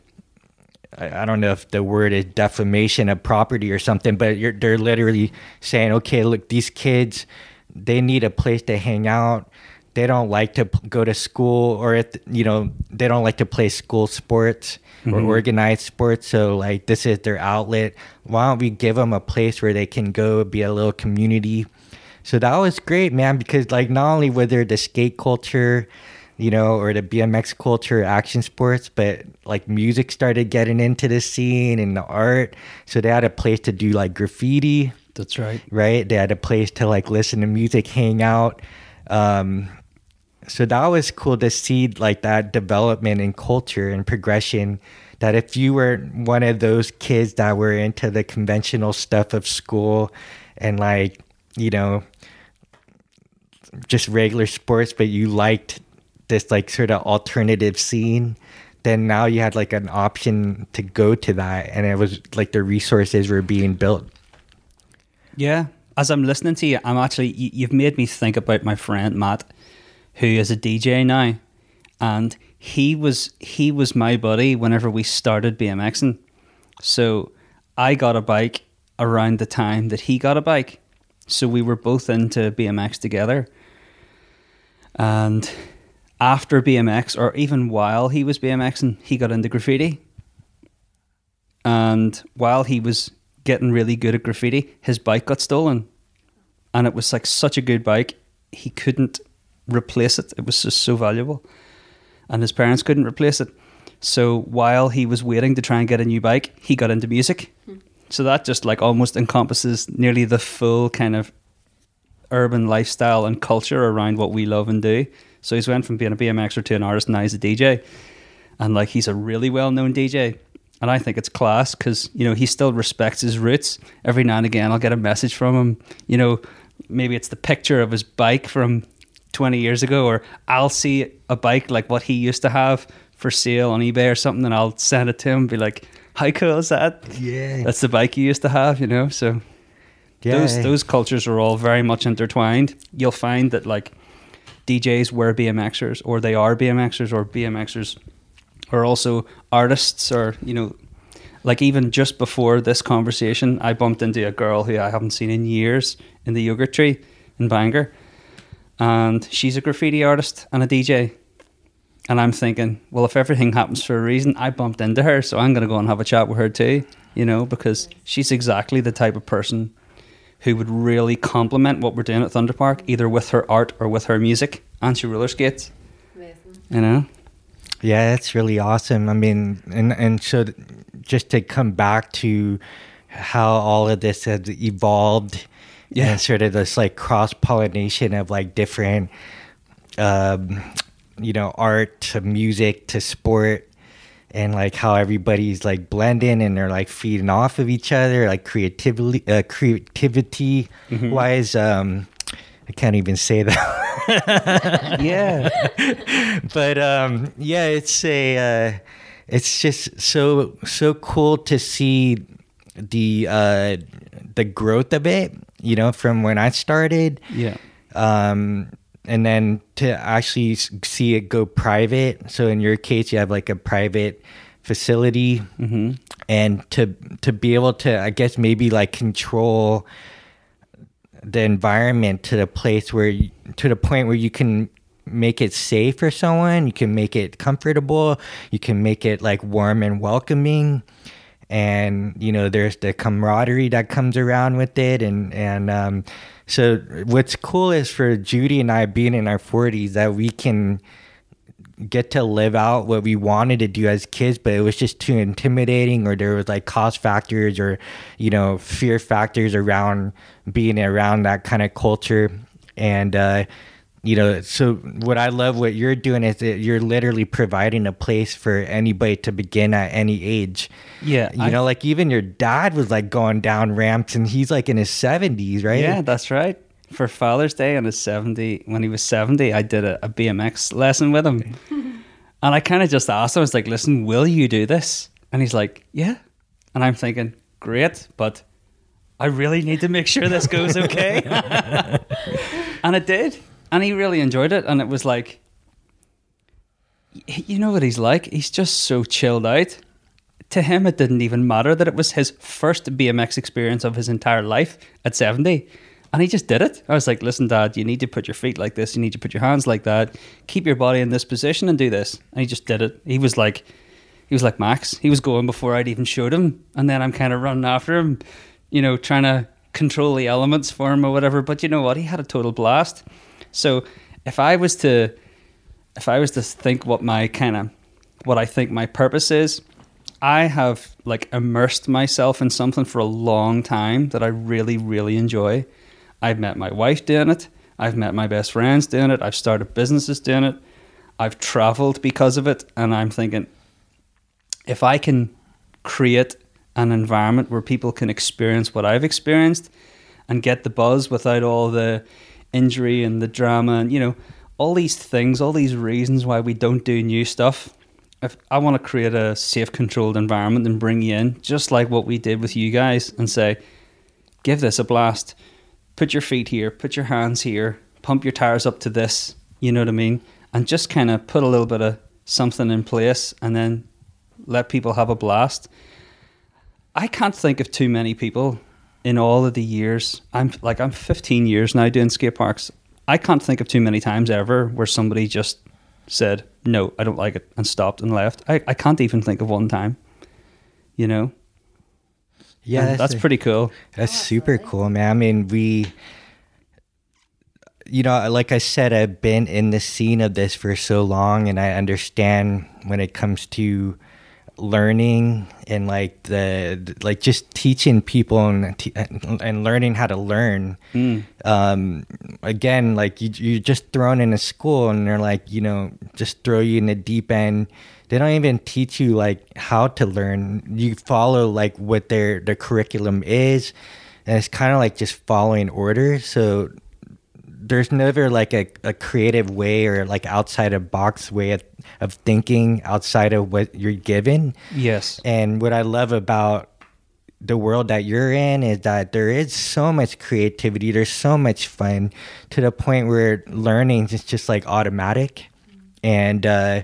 I don't know if the word is defamation of property or something, but they're literally saying, okay, look, these kids, they need a place to hang out. They don't like to go to school, or if, you know, they don't like to play school sports or organized sports. So like, this is their outlet. Why don't we give them a place where they can go be a little community? So that was great, man, because like not only was there the skate culture, you know, or the BMX culture, action sports, but like music started getting into the scene and the art. So they had a place to do like graffiti, That's right. right? They had a place to like listen to music, hang out. Um, so that was cool to see like that development in culture and progression. That if you were one of those kids that were into the conventional stuff of school and like, you know, just regular sports, but you liked this like sort of alternative scene, then now you had like an option to go to that. And it was like the resources were being built. Yeah. As I'm listening to you, I'm actually, you, you've made me think about my friend Matt, who is a DJ now. And he was he was my buddy whenever we started BMXing. So I got a bike around the time that he got a bike. So we were both into BMX together. And after BMX, or even while he was BMXing, he got into graffiti. And while he was getting really good at graffiti, his bike got stolen. And it was like such a good bike, he couldn't replace it. It was just so valuable. And his parents couldn't replace it. So while he was waiting to try and get a new bike, he got into music. Hmm. So that just like almost encompasses nearly the full kind of urban lifestyle and culture around what we love and do. So he's went from being a BMXer to an artist, and now he's a DJ, and like he's a really well known DJ. And I think it's class because you know he still respects his roots. Every now and again, I'll get a message from him. You know, maybe it's the picture of his bike from 20 years ago, or I'll see a bike like what he used to have for sale on eBay or something, and I'll send it to him. And be like, "How cool is that? Yeah. That's the bike you used to have." You know, so those those cultures are all very much intertwined. You'll find that like DJs were BMXers, or they are BMXers, or BMXers are also artists, or you know, like even just before this conversation, I bumped into a girl who I haven't seen in years in the yogurt tree in Bangor, and she's a graffiti artist and a DJ. And I'm thinking, well, if everything happens for a reason, I bumped into her, so I'm going to go and have a chat with her too, you know, because she's exactly the type of person who would really complement what we're doing at Thunder Park, either with her art or with her music, and she roller skates. You know, Yeah, that's really awesome. I mean, and and so just to come back to how all of this has evolved, Yeah. and sort of this like cross pollination of like different, um, you know, art to music to sport, and like how everybody's like blending and they're like feeding off of each other, like creativity, uh, creativity Mm-hmm. wise. Um, I can't even say that. yeah. [laughs] [laughs] but um, yeah, it's a uh, it's just so so cool to see the uh, the growth of it. You know, from when I started, Yeah. um, and then to actually see it go private. So in your case, you have like a private facility, and to to be able to, I guess maybe like control the environment to the place where you, to the point where you can make it safe for someone you can make it comfortable you can make it like warm and welcoming and you know there's the camaraderie that comes around with it and and um so what's cool is for judy and i being in our 40s that we can get to live out what we wanted to do as kids, but it was just too intimidating, or there was like cost factors or, you know, fear factors around being around that kind of culture. And, uh, you know, so what I love what you're doing is that you're literally providing a place for anybody to begin at any age. Yeah, You I- know, like even your dad was like going down ramps and he's like in his 70s, right? Yeah, that's right. For Father's Day on his 70, when he was 70, I did a, a BMX lesson with him. [laughs] and I kind of just asked him, I was like, listen, will you do this? And he's like, yeah. And I'm thinking, great, but I really need to make sure this goes okay. [laughs] [laughs] and it did. And he really enjoyed it. And it was like, you know what he's like? He's just so chilled out. To him, it didn't even matter that it was his first BMX experience of his entire life at 70. And he just did it. I was like, listen, dad, you need to put your feet like this. You need to put your hands like that. Keep your body in this position and do this. And he just did it. He was like, he was like Max. He was going before I'd even showed him. And then I'm kind of running after him, you know, trying to control the elements for him or whatever. But you know what? He had a total blast. So if I was to, if I was to think what my kind of, what I think my purpose is, I have like immersed myself in something for a long time that I really, really enjoy. I've met my wife doing it. I've met my best friends doing it. I've started businesses doing it. I've traveled because of it. And I'm thinking, if I can create an environment where people can experience what I've experienced and get the buzz without all the injury and the drama and, you know, all these things, all these reasons why we don't do new stuff. If I want to create a safe, controlled environment and bring you in, just like what we did with you guys, and say, give this a blast. Put your feet here, put your hands here, pump your tires up to this, you know what I mean? And just kind of put a little bit of something in place and then let people have a blast. I can't think of too many people in all of the years. I'm like I'm 15 years now doing skate parks. I can't think of too many times ever where somebody just said, "No, I don't like it," and stopped and left. I, I can't even think of one time. You know, Yeah. And that's a- pretty cool. That's oh, super cool, man. I mean, we, you know, like I said, I've been in the scene of this for so long, and I understand when it comes to learning and like the like just teaching people and te- and learning how to learn. Um, again, like you you're just thrown in a school, and they're like, you know, just throw you in the deep end. They don't even teach you like how to learn. You follow like what their their curriculum is, and it's kind of like just following orders. So there's never like a, a creative way or like outside a box way of, of thinking outside of what you're given. Yes. And what I love about the world that you're in is that there is so much creativity, there's so much fun to the point where learning is just like automatic. And uh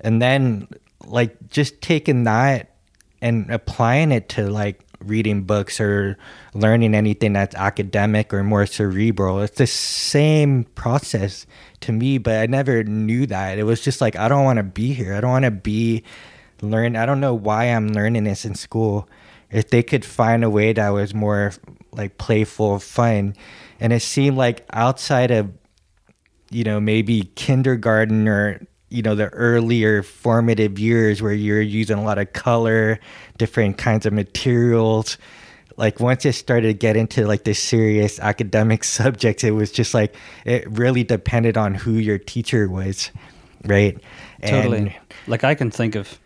and then like just taking that and applying it to like reading books or learning anything that's academic or more cerebral. It's the same process to me, but I never knew that. It was just like I don't want to be here. I don't want to be learn. I don't know why I'm learning this in school. If they could find a way that was more like playful, fun, and it seemed like outside of you know maybe kindergarten or you know the earlier formative years where you're using a lot of color different kinds of materials like once it started to get into like the serious academic [laughs] subjects it was just like it really depended on who your teacher was right Totally. And- like I can think of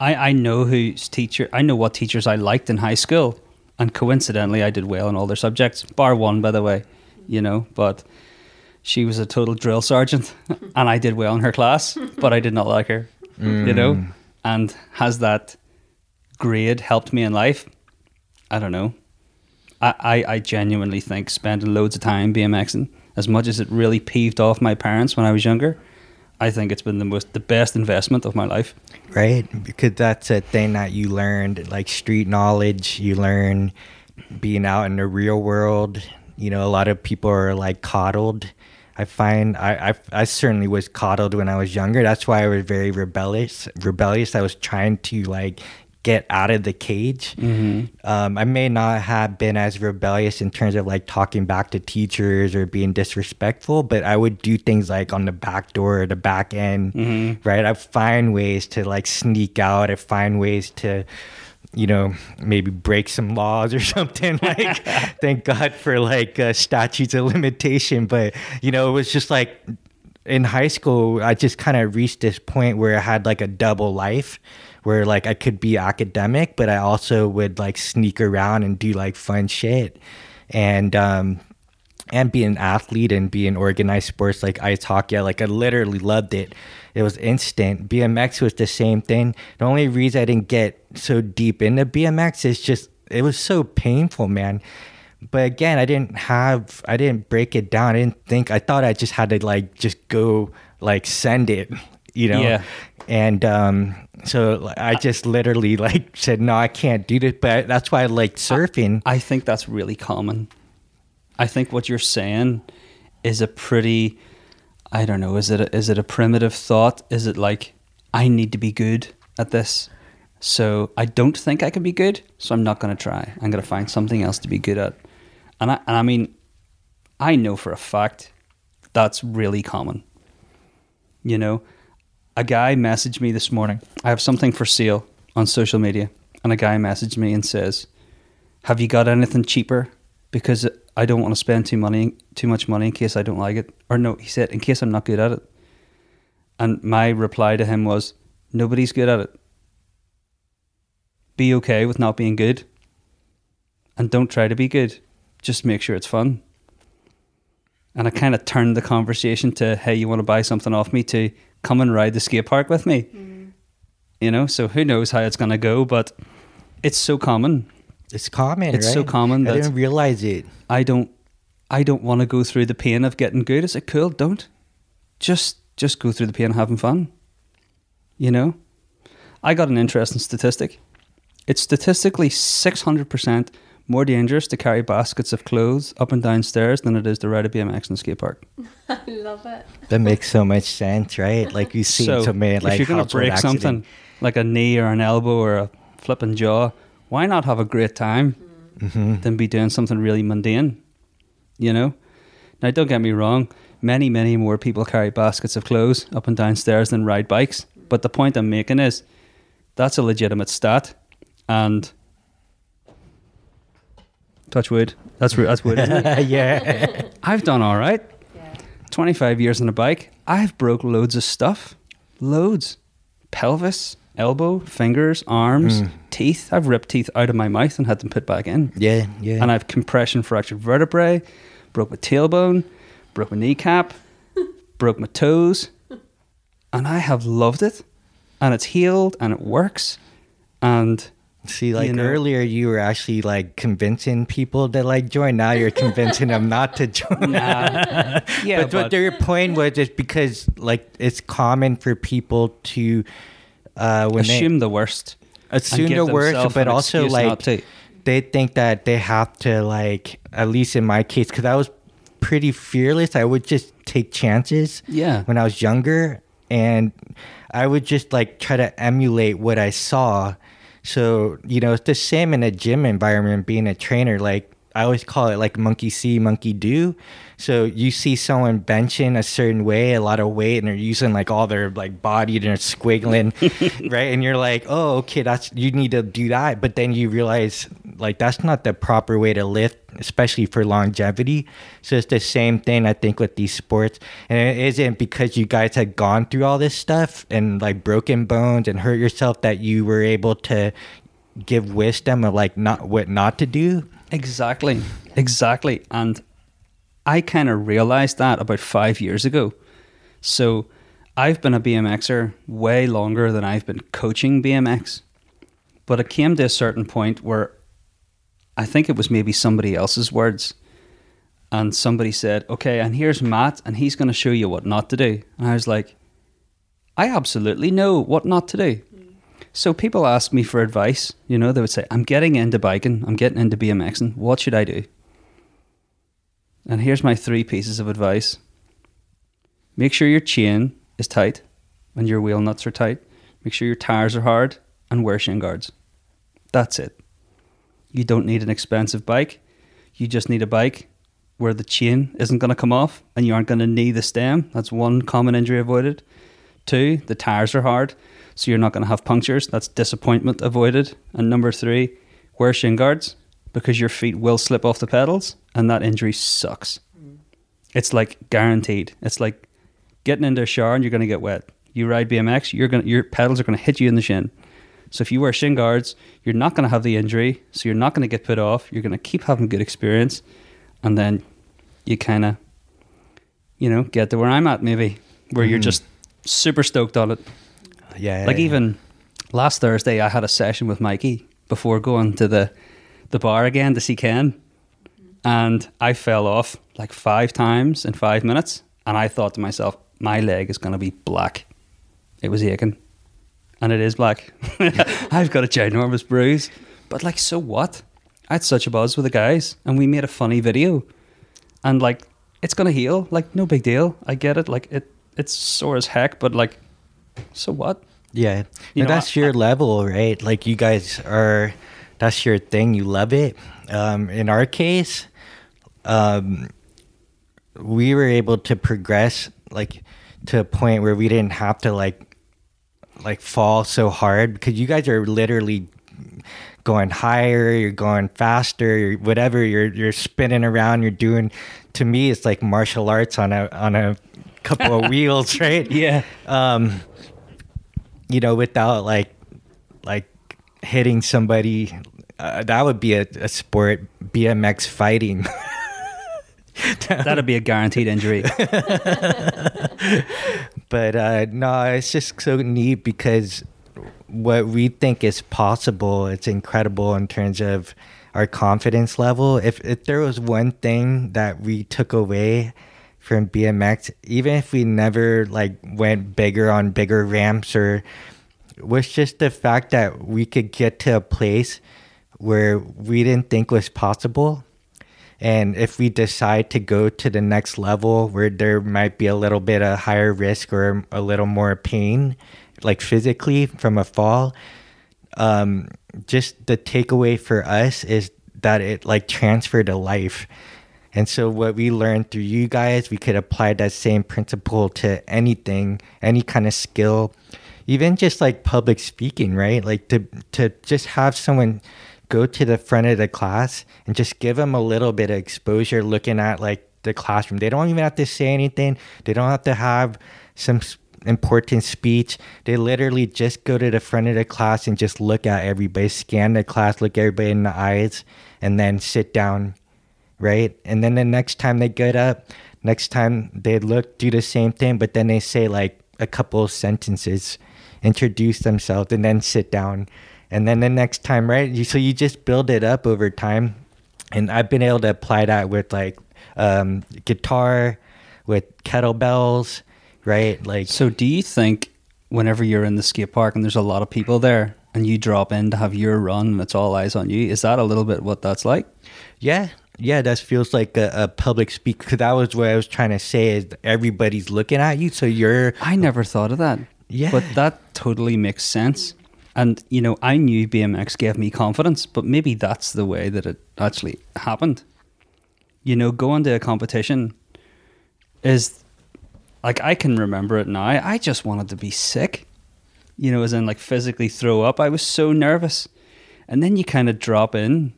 I, I know whose teacher I know what teachers I liked in high school, and coincidentally, I did well in all their subjects, bar one, by the way. You know, but she was a total drill sergeant, [laughs] and I did well in her class, [laughs] but I did not like her. You know, Mm. and has that grade helped me in life? I don't know. I, I, I genuinely think spending loads of time BMXing, as much as it really peeved off my parents when I was younger, I think it's been the most the best investment of my life. right? Because that's a thing that you learned, like street knowledge. You learn being out in the real world. You know, a lot of people are like coddled. I find I, I I certainly was coddled when I was younger. That's why I was very rebellious. Rebellious. I was trying to like get out of the cage. Um, I may not have been as rebellious in terms of like talking back to teachers or being disrespectful, but I would do things like on the back door or the back end, right? I find ways to like sneak out. I find ways to, you know, maybe break some laws or [laughs] something. Like, [laughs] thank God for like uh, statutes of limitation. But you know, it was just like in high school, I just kind of reached this point where I had like a double life where like I could be academic, but I also would like sneak around and do like fun shit. And, um, and be an athlete and be in organized sports like ice hockey. I, like I literally loved it. It was instant. BMX was the same thing. The only reason I didn't get so deep into BMX is just it was so painful, man. But again, I didn't have I didn't break it down. I didn't think I thought I just had to like just go like send it, [laughs] you know. Yeah. And um so I just literally like said no, I can't do this, but that's why I like surfing. I think that's really common. I think what you're saying is a pretty I don't know, is it a, is it a primitive thought? Is it like I need to be good at this? So I don't think I can be good, so I'm not going to try. I'm going to find something else to be good at. And I and I mean I know for a fact that's really common. You know, a guy messaged me this morning. I have something for sale on social media, and a guy messaged me and says, "Have you got anything cheaper? Because I don't want to spend too money, too much money in case I don't like it." Or no, he said, "In case I'm not good at it." And my reply to him was, "Nobody's good at it. Be okay with not being good, and don't try to be good. Just make sure it's fun." And I kind of turned the conversation to, "Hey, you want to buy something off me to come and ride the skate park with me?" Hmm. You know, so who knows how it's going to go, but it's so common. It's common. It's so right? common I that- didn't realize it. I don't I don't want to go through the pain of getting good. Is it cool? Don't. Just just go through the pain of having fun. You know? I got an interesting statistic. It's statistically six hundred percent more dangerous to carry baskets of clothes up and down stairs than it is to ride a BMX in a skate park. [laughs] I love it. That makes so much sense, right? Like you see so, many like if you're gonna break accident. something like a knee or an elbow or a flipping jaw, why not have a great time Mm-hmm. than be doing something really mundane? You know. Now, don't get me wrong. Many, many more people carry baskets of clothes up and down stairs than ride bikes. But the point I'm making is that's a legitimate stat, and touch wood. That's re- that's wood. Isn't it? [laughs] yeah. [laughs] I've done all right. Yeah. 25 years on a bike, I've broke loads of stuff. Loads. Pelvis, elbow, fingers, arms, hmm. teeth. I've ripped teeth out of my mouth and had them put back in. Yeah, yeah. And I've compression fractured vertebrae, broke my tailbone, broke my kneecap, [laughs] broke my toes. And I have loved it. And it's healed and it works. And See, like you know- earlier, you were actually like convincing people to like join. Now you're convincing them not to join. [laughs] [laughs] yeah, but, what their point was is because like it's common for people to uh, when they assume the worst. assume the worst, but also like to. they think that they have to like at least in my case because I was pretty fearless. I would just take chances. Yeah. When I was younger, and I would just like try to emulate what I saw. So you know, it's the same in a gym environment. Being a trainer, like I always call it like monkey see, monkey do. So you see someone benching a certain way, a lot of weight, and they're using like all their like body and they're squiggling, [laughs] right? And you're like, oh, okay, that's you need to do that. But then you realize like that's not the proper way to lift especially for longevity. So it's the same thing I think with these sports, and it isn't because you guys had gone through all this stuff and like broken bones and hurt yourself that you were able to give wisdom of like not what not to do. Exactly, exactly, and I kind of realized that about five years ago. So I've been a BMXer way longer than I've been coaching BMX. But it came to a certain point where I think it was maybe somebody else's words. And somebody said, okay, and here's Matt, and he's going to show you what not to do. And I was like, I absolutely know what not to do. So people ask me for advice. You know, they would say, I'm getting into biking, I'm getting into BMXing. What should I do? And here's my three pieces of advice make sure your chain is tight and your wheel nuts are tight. Make sure your tires are hard and wear shin guards. That's it. You don't need an expensive bike. You just need a bike where the chain isn't going to come off and you aren't going to knee the stem. That's one common injury avoided. Two, the tires are hard, so you're not going to have punctures. That's disappointment avoided. And number three, wear shin guards because your feet will slip off the pedals and that injury sucks. Mm. It's like guaranteed. It's like getting into a shower and you're going to get wet. You ride BMX, you're going your pedals are going to hit you in the shin. So if you wear shin guards, you're not going to have the injury. So you're not going to get put off. You're going to keep having good experience, and then you kind of, you know, get to where I'm at maybe, where you're mm. just super stoked on it. Yeah. Like even last Thursday, I had a session with Mikey before going to the the bar again to see Ken, and I fell off like five times in five minutes, and I thought to myself, my leg is going to be black. It was aching, and it is black. [laughs] I've got a ginormous bruise, but like, so what? I had such a buzz with the guys, and we made a funny video, and like, it's gonna heal. Like, no big deal. I get it. Like, it it's sore as heck, but like, so what? Yeah. You know, that's I- your level, right? Like you guys are that's your thing, you love it. Um in our case, um we were able to progress like to a point where we didn't have to like like fall so hard because you guys are literally going higher, you're going faster, you're, whatever you're you're spinning around, you're doing to me it's like martial arts on a on a couple of [laughs] wheels, right? Yeah. um you know without like like hitting somebody uh, that would be a, a sport bmx fighting [laughs] That'd be a guaranteed injury. [laughs] but uh no it's just so neat because what we think is possible it's incredible in terms of our confidence level if if there was one thing that we took away from BMX even if we never like went bigger on bigger ramps or was just the fact that we could get to a place where we didn't think was possible and if we decide to go to the next level where there might be a little bit of higher risk or a little more pain, like physically from a fall, um, just the takeaway for us is that it like transferred to life. And so what we learned through you guys, we could apply that same principle to anything, any kind of skill, even just like public speaking, right? Like to to just have someone go to the front of the class and just give them a little bit of exposure looking at like the classroom. They don't even have to say anything. They don't have to have some important speech. They literally just go to the front of the class and just look at everybody, scan the class, look everybody in the eyes, and then sit down, right? And then the next time they get up, next time they look, do the same thing, but then they say like a couple sentences, introduce themselves, and then sit down. And then the next time, right? You, so you just build it up over time. And I've been able to apply that with like um, guitar, with kettlebells, right? Like, So, do you think whenever you're in the skate park and there's a lot of people there and you drop in to have your run and it's all eyes on you, is that a little bit what that's like? Yeah, yeah, that feels like a, a public speak. Because that was what I was trying to say is everybody's looking at you, so you're I never thought of that. Yeah. But that totally makes sense. And, you know, I knew BMX gave me confidence, but maybe that's the way that it actually happened. You know, going to a competition is like, I can remember it now. I just wanted to be sick, you know, as in like physically throw up. I was so nervous. And then you kind of drop in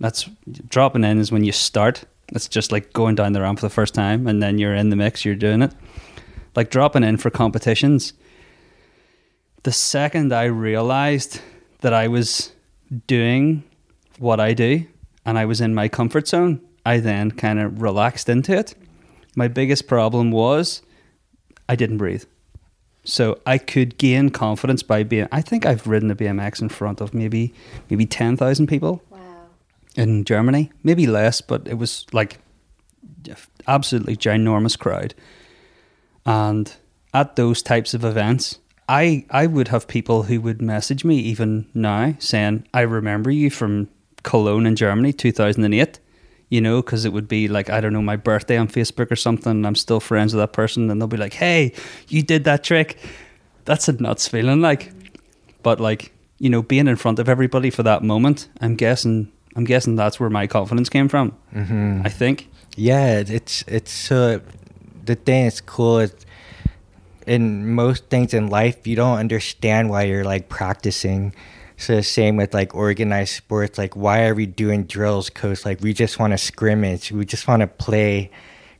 That's dropping in is when you start. It's just like going down the ramp for the first time, and then you're in the mix. You're doing it. Like dropping in for competitions. The second I realized that I was doing what I do, and I was in my comfort zone, I then kind of relaxed into it. My biggest problem was I didn't breathe. So I could gain confidence by being. I think I've ridden a BMX in front of maybe maybe ten thousand people. In Germany, maybe less, but it was like absolutely ginormous crowd. And at those types of events, I I would have people who would message me even now saying, "I remember you from Cologne in Germany, two thousand and eight you know, because it would be like, I don't know, my birthday on Facebook or something, and I'm still friends with that person, and they'll be like, hey, you did that trick. That's a nuts feeling, like. But, like, you know, being in front of everybody for that moment, I'm guessing. I'm guessing that's where my confidence came from. Mm-hmm. I think. Yeah, it's it's uh, the thing is cool. Is in most things in life, you don't understand why you're like practicing so the same with like organized sports. Like, why are we doing drills, coach? Like, we just want to scrimmage. We just want to play,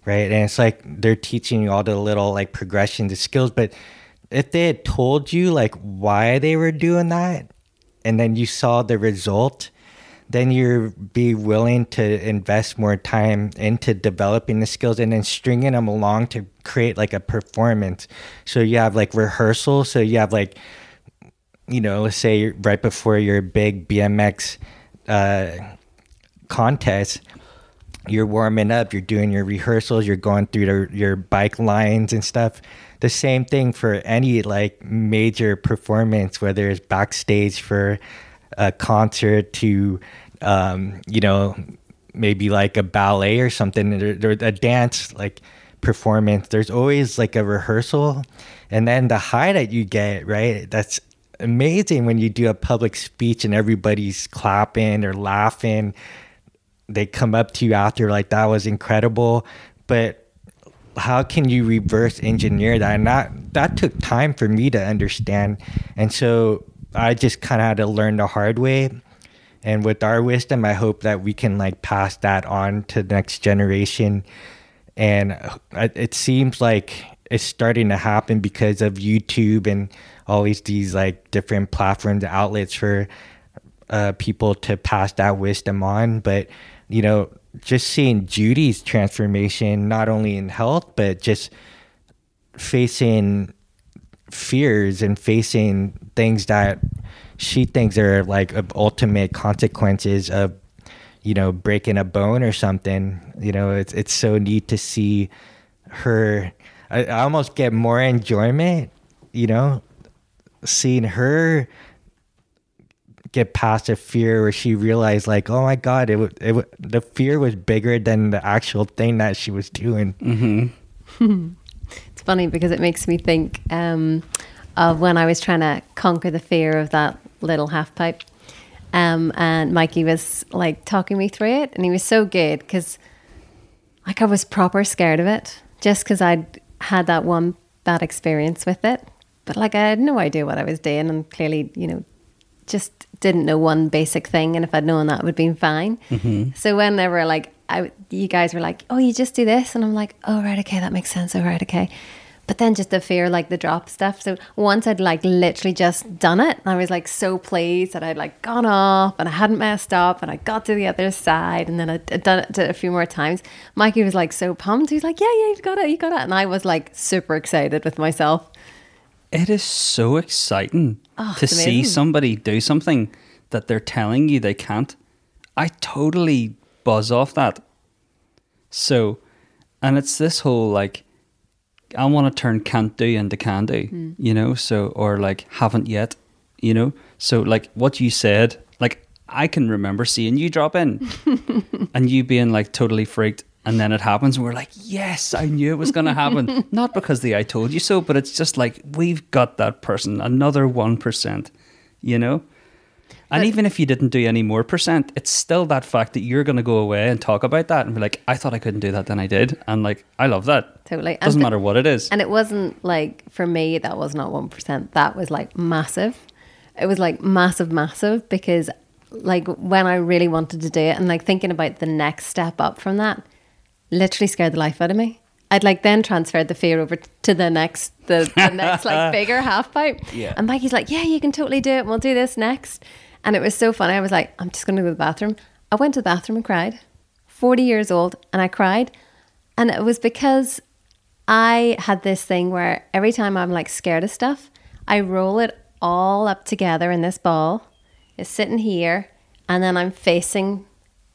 right? And it's like they're teaching you all the little like progression, the skills. But if they had told you like why they were doing that, and then you saw the result, then you're be willing to invest more time into developing the skills and then stringing them along to create like a performance. So you have like rehearsal. So you have like you know, let's say right before your big BMX uh, contest, you're warming up, you're doing your rehearsals, you're going through the, your bike lines and stuff. The same thing for any like major performance, whether it's backstage for a concert to, um, you know, maybe like a ballet or something, or, a dance like performance. There's always like a rehearsal, and then the high that you get, right? That's amazing when you do a public speech and everybody's clapping or laughing. They come up to you after like that was incredible, but how can you reverse engineer that? And that that took time for me to understand, and so I just kind of had to learn the hard way. And with our wisdom, I hope that we can like pass that on to the next generation. And uh, it seems like it's starting to happen because of YouTube and always these like different platforms outlets for uh, people to pass that wisdom on. But you know, just seeing Judy's transformation, not only in health, but just facing fears and facing things that she thinks are like ultimate consequences of you know breaking a bone or something you know it's it's so neat to see her I, I almost get more enjoyment you know seeing her get past a fear where she realized like oh my god it, it the fear was bigger than the actual thing that she was doing mm-hmm. [laughs] funny because it makes me think um, of when i was trying to conquer the fear of that little half pipe um, and mikey was like talking me through it and he was so good because like i was proper scared of it just because i'd had that one bad experience with it but like I had no idea what I was doing, and clearly, you know, just didn't know one basic thing. And if I'd known that, it would have been fine. Mm-hmm. So when they were like, I, you guys were like, oh, you just do this, and I'm like, oh right, okay, that makes sense. Oh right, okay. But then just the fear, like the drop stuff. So once I'd like literally just done it, I was like so pleased that I'd like gone off and I hadn't messed up and I got to the other side and then I'd done it a few more times. Mikey was like so pumped. He's like, yeah, yeah, you got it, you got it. And I was like super excited with myself it is so exciting oh, to see somebody do something that they're telling you they can't. I totally buzz off that. So, and it's this whole like, I want to turn can't do into can do, mm. you know? So, or like haven't yet, you know? So, like what you said, like I can remember seeing you drop in [laughs] and you being like totally freaked and then it happens and we're like yes i knew it was going [laughs] to happen not because the i told you so but it's just like we've got that person another 1% you know and but, even if you didn't do any more percent it's still that fact that you're going to go away and talk about that and be like i thought i couldn't do that then i did and like i love that totally doesn't matter what it is and it wasn't like for me that was not 1% that was like massive it was like massive massive because like when I really wanted to do it and like thinking about the next step up from that literally scared the life out of me. I'd like then transferred the fear over to the next the, the next like [laughs] bigger half pipe. Yeah. And Mikey's like, Yeah, you can totally do it. We'll do this next. And it was so funny. I was like, I'm just gonna go to the bathroom. I went to the bathroom and cried. 40 years old and I cried. And it was because I had this thing where every time I'm like scared of stuff, I roll it all up together in this ball. It's sitting here, and then I'm facing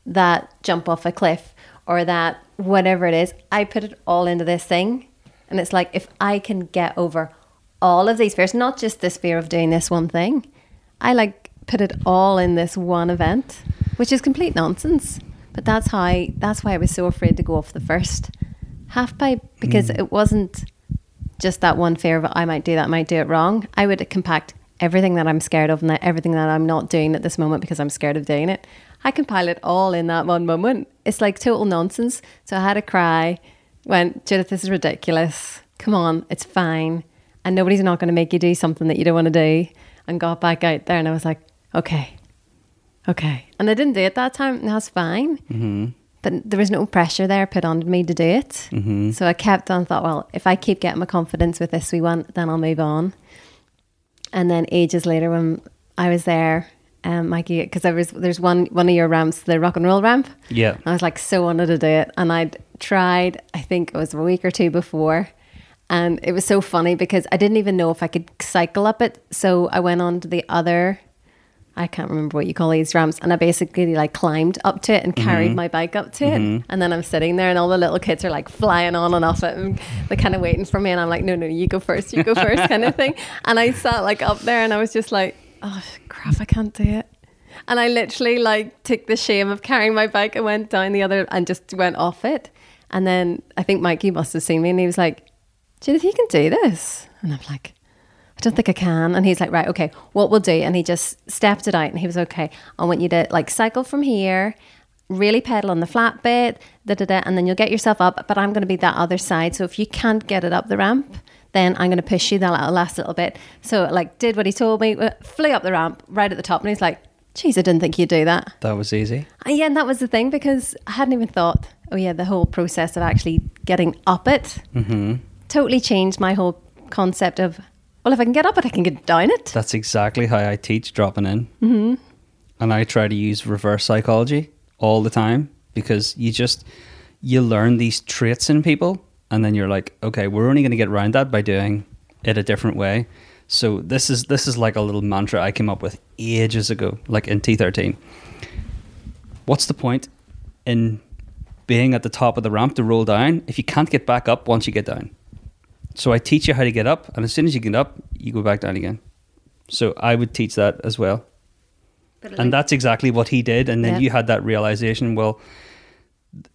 that jump off a cliff or that whatever it is. I put it all into this thing. And it's like if I can get over all of these fears, not just this fear of doing this one thing, I like put it all in this one event, which is complete nonsense. But that's how that's why I was so afraid to go off the first half pipe because hmm. it wasn't just that one fear of I might do that, I might do it wrong. I would compact everything that I'm scared of and that everything that I'm not doing at this moment because I'm scared of doing it. I compile it all in that one moment. It's like total nonsense. So I had a cry, went, Judith, this is ridiculous. Come on, it's fine. And nobody's not going to make you do something that you don't want to do. And got back out there and I was like, okay, okay. And I didn't do it that time. And that's fine. Mm-hmm. But there was no pressure there put on me to do it. Mm-hmm. So I kept on thought, well, if I keep getting my confidence with this we want, then I'll move on. And then ages later, when I was there, um, Mikey, because there was there's one one of your ramps, the rock and roll ramp. Yeah. I was like so wanted to do it, and I'd tried. I think it was a week or two before, and it was so funny because I didn't even know if I could cycle up it. So I went on to the other. I can't remember what you call these ramps, and I basically like climbed up to it and mm-hmm. carried my bike up to it, mm-hmm. and then I'm sitting there, and all the little kids are like flying on and off it, and they're kind of waiting for me, and I'm like, no, no, you go first, you go [laughs] first, kind of thing. And I sat like up there, and I was just like, oh crap, I can't do it. And I literally like took the shame of carrying my bike and went down the other and just went off it. And then I think Mikey must have seen me and he was like, Judith, you can do this. And I'm like, I don't think I can. And he's like, right, okay, what we'll do. And he just stepped it out and he was okay. I want you to like cycle from here, really pedal on the flat bit, da da da, and then you'll get yourself up. But I'm going to be that other side. So if you can't get it up the ramp, then I'm going to push you that last little bit. So like did what he told me, uh, flew up the ramp right at the top. And he's like, geez, I didn't think you'd do that. That was easy. And yeah, and that was the thing because I hadn't even thought, oh yeah, the whole process of actually getting up it totally changed my whole concept of, well, if I can get up it, I can get down it. That's exactly how I teach dropping in. Mm-hmm. And I try to use reverse psychology all the time because you just, you learn these traits in people and then you're like, okay, we're only going to get around that by doing it a different way. So this is this is like a little mantra I came up with ages ago, like in T13. What's the point in being at the top of the ramp to roll down if you can't get back up once you get down? So I teach you how to get up, and as soon as you get up, you go back down again. So I would teach that as well. And that's exactly what he did. And then Yeah. you had that realization, well,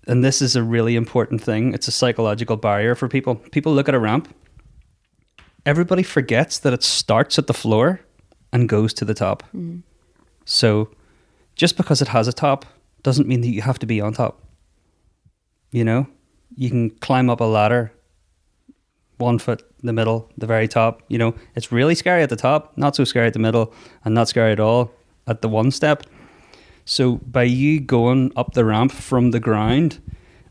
and this is a really important thing. It's a psychological barrier for people. People look at a ramp, everybody forgets that it starts at the floor and goes to the top. Mm. So just because it has a top doesn't mean that you have to be on top. You know, you can climb up a ladder, one foot in the middle, the very top. You know, it's really scary at the top, not so scary at the middle, and not scary at all at the one step. So by you going up the ramp from the ground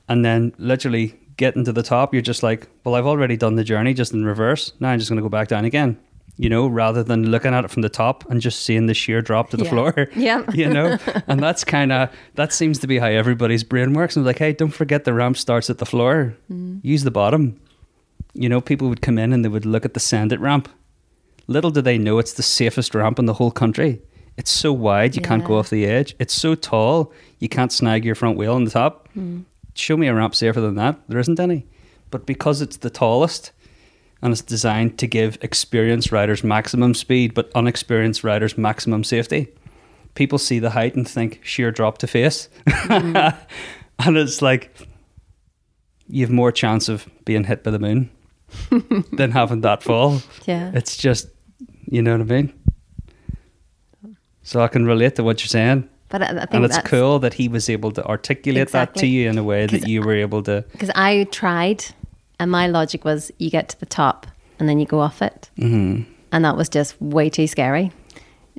and then literally getting to the top, you're just like, well, I've already done the journey just in reverse. Now I'm just going to go back down again. You know, rather than looking at it from the top and just seeing the sheer drop to the Yeah. floor. [laughs] Yeah. you know, and that's kind of that seems to be how everybody's brain works. And like, hey, don't forget the ramp starts at the floor. Mm. Use the bottom. You know, people would come in and they would look at the send it ramp. Little do they know it's the safest ramp in the whole country. It's so wide you can't go off the edge. It's so tall you can't snag your front wheel on the top. Hmm. Show me a ramp safer than that. There isn't any. But because it's the tallest and it's designed to give experienced riders maximum speed but unexperienced riders maximum safety, people see the height and think sheer drop to face. Mm-hmm. [laughs] and it's like you have more chance of being hit by the moon [laughs] than having that fall. Yeah. It's just, you know what I mean? So I can relate to what you're saying. But I, And it's that's cool that he was able to articulate that to you in a way that you were able to. because I tried, and my logic was you get to the top and then you go off it, Mm-hmm. and that was just way too scary.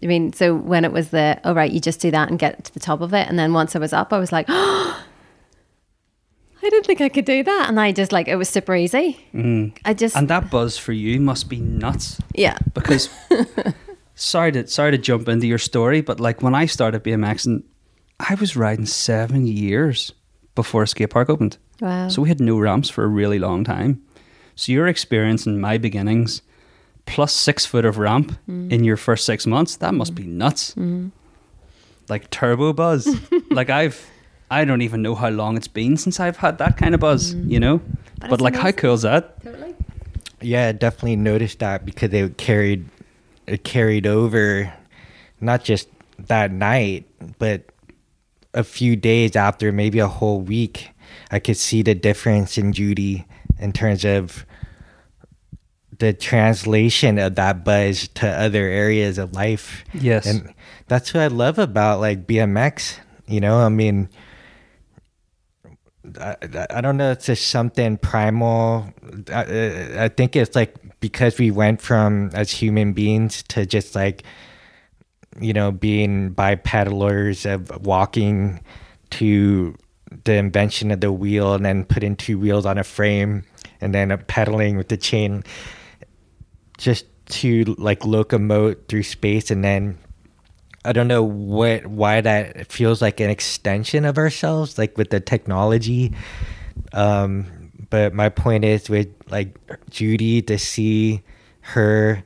I mean, so when it was the, oh, right, you just do that and get to the top of it. And then once I was up, I was like, [gasps] oh, I didn't think I could do that. And I just like, it was super easy. Mm. I just. And that buzz for you must be nuts. Yeah. Because, [laughs] sorry to, sorry to jump into your story, but like when I started BMXing, I was riding seven years before a skate park opened. Wow. So we had no ramps for a really long time. So your experience in my beginnings, plus six foot of ramp mm. in your first six months, that must be nuts. Mm. Like turbo buzz. [laughs] like I've, I don't even know how long it's been since I've had that kind of buzz, mm. you know? But, but like, amazing. how cool is that? Totally. Yeah, I definitely noticed that because it carried, it carried over, not just that night, but a few days after, maybe a whole week. I could see the difference in Judy in terms of the translation of that buzz to other areas of life. Yes. And that's what I love about like BMX. You know, I mean, I, I don't know, it's just something primal. I, I think it's like because we went from as human beings to just like, you know, being bipedalers of walking to the invention of the wheel and then putting two wheels on a frame and then pedaling with the chain just to like locomote through space and then I don't know what why that feels like an extension of ourselves like with the technology um but my point is with like Judy to see her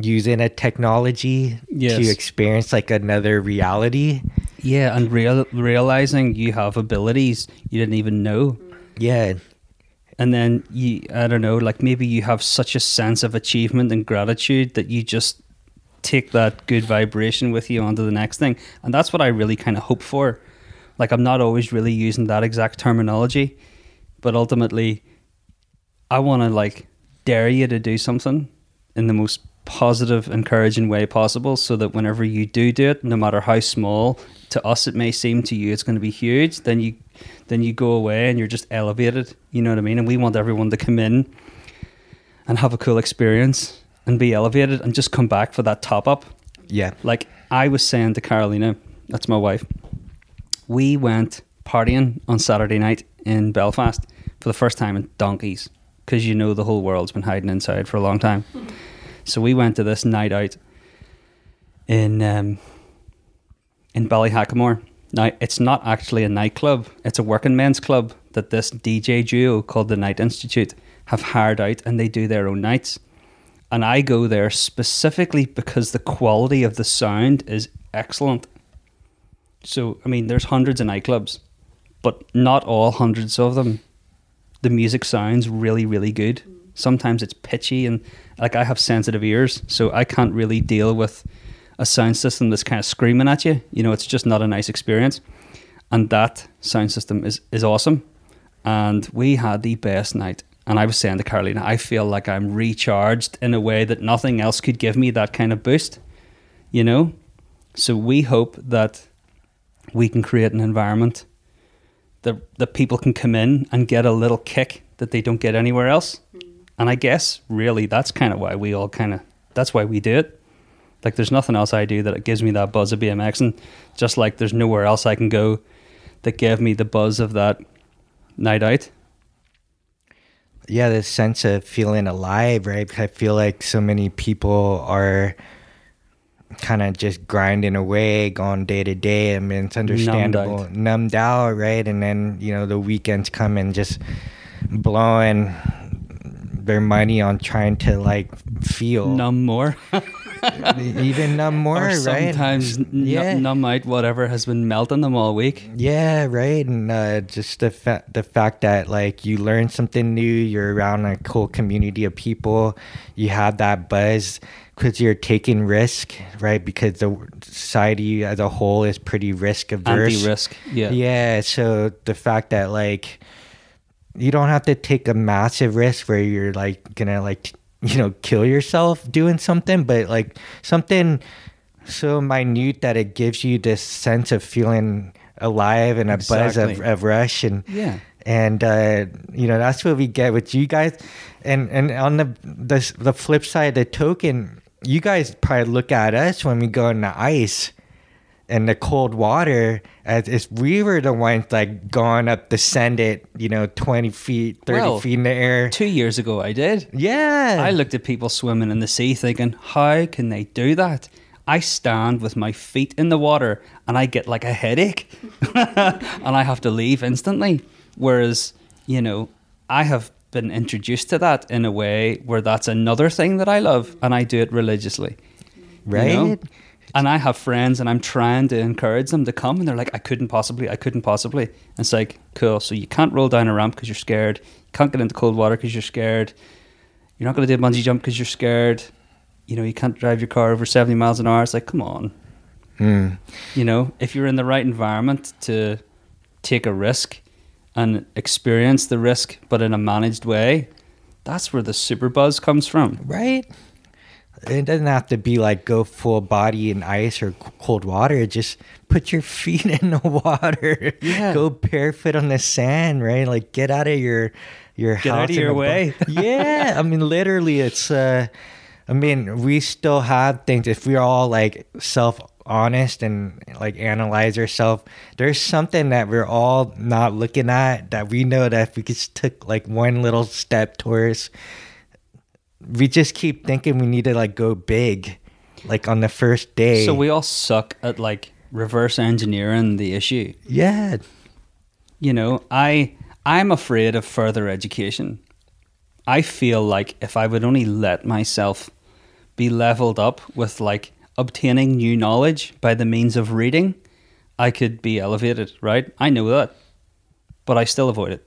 using a technology yes. to experience like another reality yeah, and real, realizing you have abilities you didn't even know. Yeah. And then you, I don't know, like maybe you have such a sense of achievement and gratitude that you just take that good vibration with you onto the next thing. And that's what I really kind of hope for. Like, I'm not always really using that exact terminology, but ultimately, I want to like dare you to do something in the most positive, encouraging way possible so that whenever you do do it, no matter how small, to us it may seem to you it's going to be huge, then you then you go away and you're just elevated. You know what I mean? And we want everyone to come in and have a cool experience and be elevated and just come back for that top up. Yeah. Like I was saying to Carolina, that's my wife, we went partying on Saturday night in Belfast for the first time in donkeys because you know the whole world's been hiding inside for a long time. So we went to this night out in um, in Ballyhackamore. Now it's not actually a nightclub; it's a working men's club that this DJ duo called the Night Institute have hired out, and they do their own nights. And I go there specifically because the quality of the sound is excellent. So I mean, there's hundreds of nightclubs, but not all hundreds of them. The music sounds really, really good sometimes it's pitchy and like I have sensitive ears, so I can't really deal with a sound system that's kind of screaming at you. You know, it's just not a nice experience. And that sound system is is awesome. And we had the best night. And I was saying to Carolina, I feel like I'm recharged in a way that nothing else could give me that kind of boost. You know? So we hope that we can create an environment that that people can come in and get a little kick that they don't get anywhere else. Mm. And I guess really that's kind of why we all kind of that's why we do it. Like there's nothing else I do that it gives me that buzz of BMX. And Just like there's nowhere else I can go that gave me the buzz of that night out. Yeah, the sense of feeling alive, right? I feel like so many people are kind of just grinding away, going day to day. I mean, it's understandable, numbed out. numbed out, right? And then you know the weekends come and just blowing their money on trying to like feel numb more. [laughs] even numb more, or right? Sometimes yeah. numb out whatever has been melting them all week. Yeah, right. And uh, just the fa- the fact that like you learn something new, you're around a cool community of people, you have that buzz because you're taking risk, right? Because the society as a whole is pretty risk averse. Anti-risk, yeah. Yeah. So the fact that like you don't have to take a massive risk where you're like gonna like you know kill yourself doing something but like something so minute that it gives you this sense of feeling alive and a exactly. buzz of, of rush and yeah. and uh, you know that's what we get with you guys. And and on the the, the flip side the token you guys probably look at us when we go in the ice and the cold water as if we were the ones like going up, descended, you know, 20 feet, 30 Well, feet in the air. Two years ago, I did. Yeah. I looked at people swimming in the sea thinking, how can they do that? I stand with my feet in the water and I get like a headache [laughs] and I have to leave instantly. Whereas, you know, I have been introduced to that in a way where that's another thing that I love and I do it religiously. you right? know? And I have friends and I'm trying to encourage them to come and they're like, I couldn't possibly, I couldn't possibly. And it's like, cool. So you can't roll down a ramp because you're scared. You can't get into cold water because you're scared. You're not going to do a bungee jump because you're scared. You know, you can't drive your car over 70 miles an hour. It's like, come on. Hmm. You know, if you're in the right environment to take a risk and experience the risk, but in a managed way, that's where the super buzz comes from. Right? It doesn't have to be like go full body in ice or cold water. Just put your [laughs] feet in the water. Yeah. Go barefoot on the sand, right? Like get out of your your Get house out of your way. [laughs] yeah. I mean literally it's uh I mean, we still have things if we're all like self honest and like analyze ourselves, there's something that we're all not looking at that we know that if we just took like one little step towards we just keep thinking we need to like go big like on the first day. So we all suck at like reverse engineering the issue. yeah. You know i i'm afraid of further education. I feel like if i would only let myself be leveled up with like obtaining new knowledge by the means of reading i could be elevated right? I know that but i still avoid it.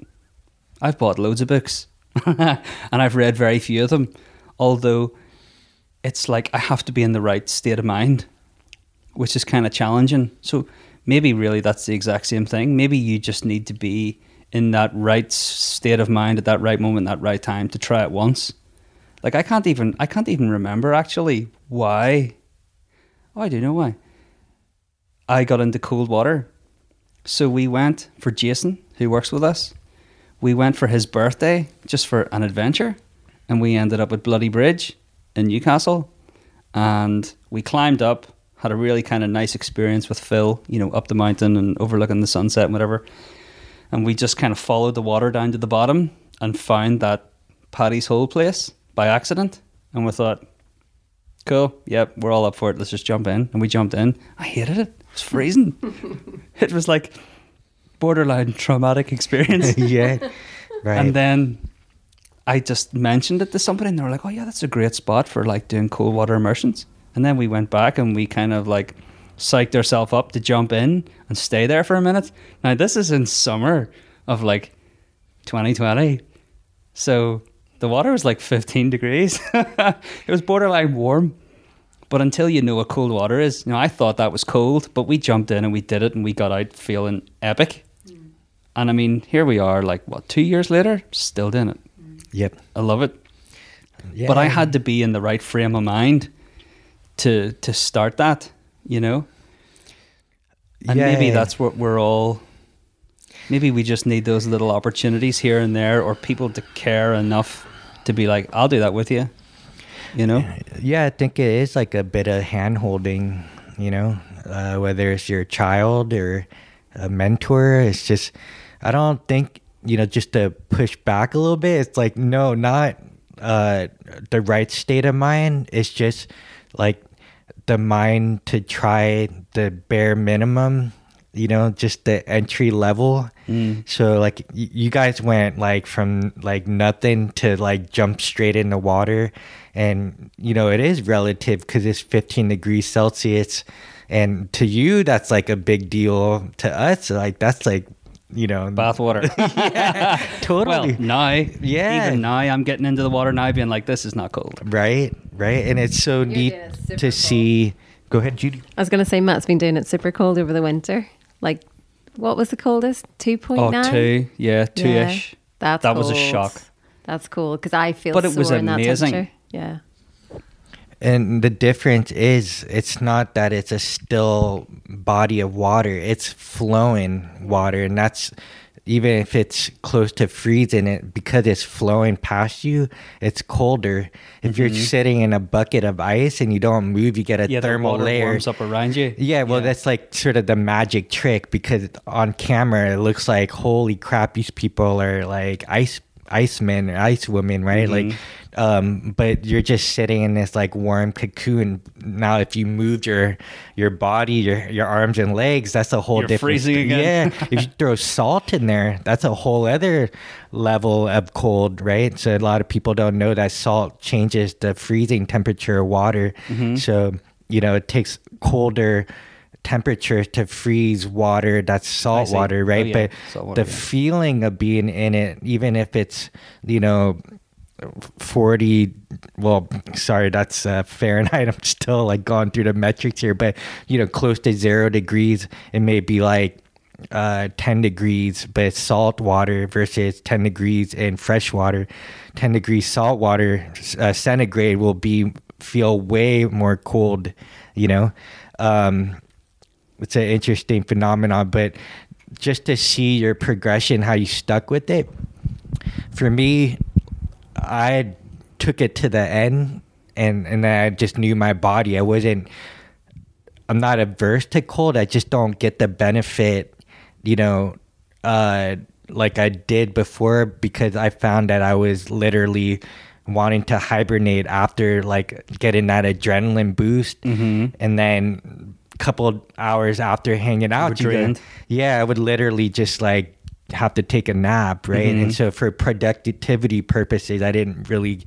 I've bought loads of books [laughs] and i've read very few of them although it's like i have to be in the right state of mind which is kind of challenging. So maybe really that's the exact same thing. Maybe you just need to be in that right state of mind at that right moment, that right time to try it once. Like I can't even I can't even remember actually why. Oh, I do know why. I got into cold water. So we went for Jason, who works with us. We went for his birthday just for an adventure, and we ended up at Bloody Bridge in Newcastle, and we climbed up. Had a really kind of nice experience with Phil, you know, up the mountain and overlooking the sunset and whatever. And we just kind of followed the water down to the bottom and found that Paddy's Hole place by accident. And we thought, cool, yep, we're all up for it. Let's just jump in. And we jumped in. I hated it. It was freezing. [laughs] it was like borderline traumatic experience. [laughs] yeah right And then I just mentioned it to somebody, and they were like, "Oh yeah, that's a great spot for like doing cold water immersions." And then we went back and we kind of like psyched ourselves up to jump in and stay there for a minute. Now this is in summer of like 2020, so the water was like 15 degrees. [laughs] it was borderline warm. But until you know what cold water is, you know, I thought that was cold, but we jumped in and we did it and we got out feeling epic. And I mean, here we are, like what, two years later, still doing it. yep I love it. yeah. But I had to be in the right frame of mind to to start that, you know. And maybe that's what we're all. Maybe we just need those little opportunities here and there, or people to care enough to be like, "I'll do that with you," you know. yeah i think it is like a bit of hand holding you know uh, whether it's your child or a mentor it's just i don't think you know just to push back a little bit it's like no not uh, the right state of mind. It's just like the mind to try the bare minimum you know just the entry level. So like y- you guys went like from like nothing to like jump straight in the water. And you know it is relative because it's 15 degrees celsius. And to you that's like a big deal. To us like that's like you know Bathwater. [laughs] yeah, [laughs] totally Well, now, Yeah. even now, I'm getting into the water now, being like, "This is not cold." right right and it's so neat doing it super to cool. see go ahead judy I was going to say Matt's been doing it super cold over the winter. Like, what was the coldest? 2.9? Oh, two, yeah, two Yeah, ish. That's That was a shock. That's cool because I feel But it was in that amazing. temperature. Yeah. And the difference is, it's not that it's a still body of water; it's flowing water, and that's even if it's close to freezing it because it's flowing past you it's colder if you're sitting in a bucket of ice and you don't move you get a Mm-hmm. Yeah, thermal water layer warms up around you. yeah well that's like sort of the magic trick because on camera it looks like holy crap these people are like ice icemen or ice women right Mm-hmm. like um but you're just sitting in this like warm cocoon now if you moved your your body your your arms and legs that's a whole You're different freezing again. yeah [laughs] if you throw salt in there that's a whole other level of cold right so a lot of people don't know that salt changes the freezing temperature of water Mm-hmm. so you know it takes colder temperature to freeze water that's salt water Oh, right yeah. but water, the yeah. feeling of being in it even if it's you know 40 well sorry that's uh, fahrenheit [laughs] i'm still like going through the metrics here but you know close to zero degrees it may be like uh 10 degrees but salt water versus 10 degrees in fresh water 10 degrees salt water uh, centigrade will be feel way more cold you know um it's an interesting phenomenon but just to see your progression how you stuck with it for me i took it to the end and and i just knew my body. I wasn't i'm not averse to cold. I just don't get the benefit you know uh like i did before because i found that i was literally wanting to hibernate after like getting that adrenaline boost. And then couple hours after hanging out were you get- drained. yeah i would literally just like have to take a nap right Mm-hmm. and so for productivity purposes i didn't really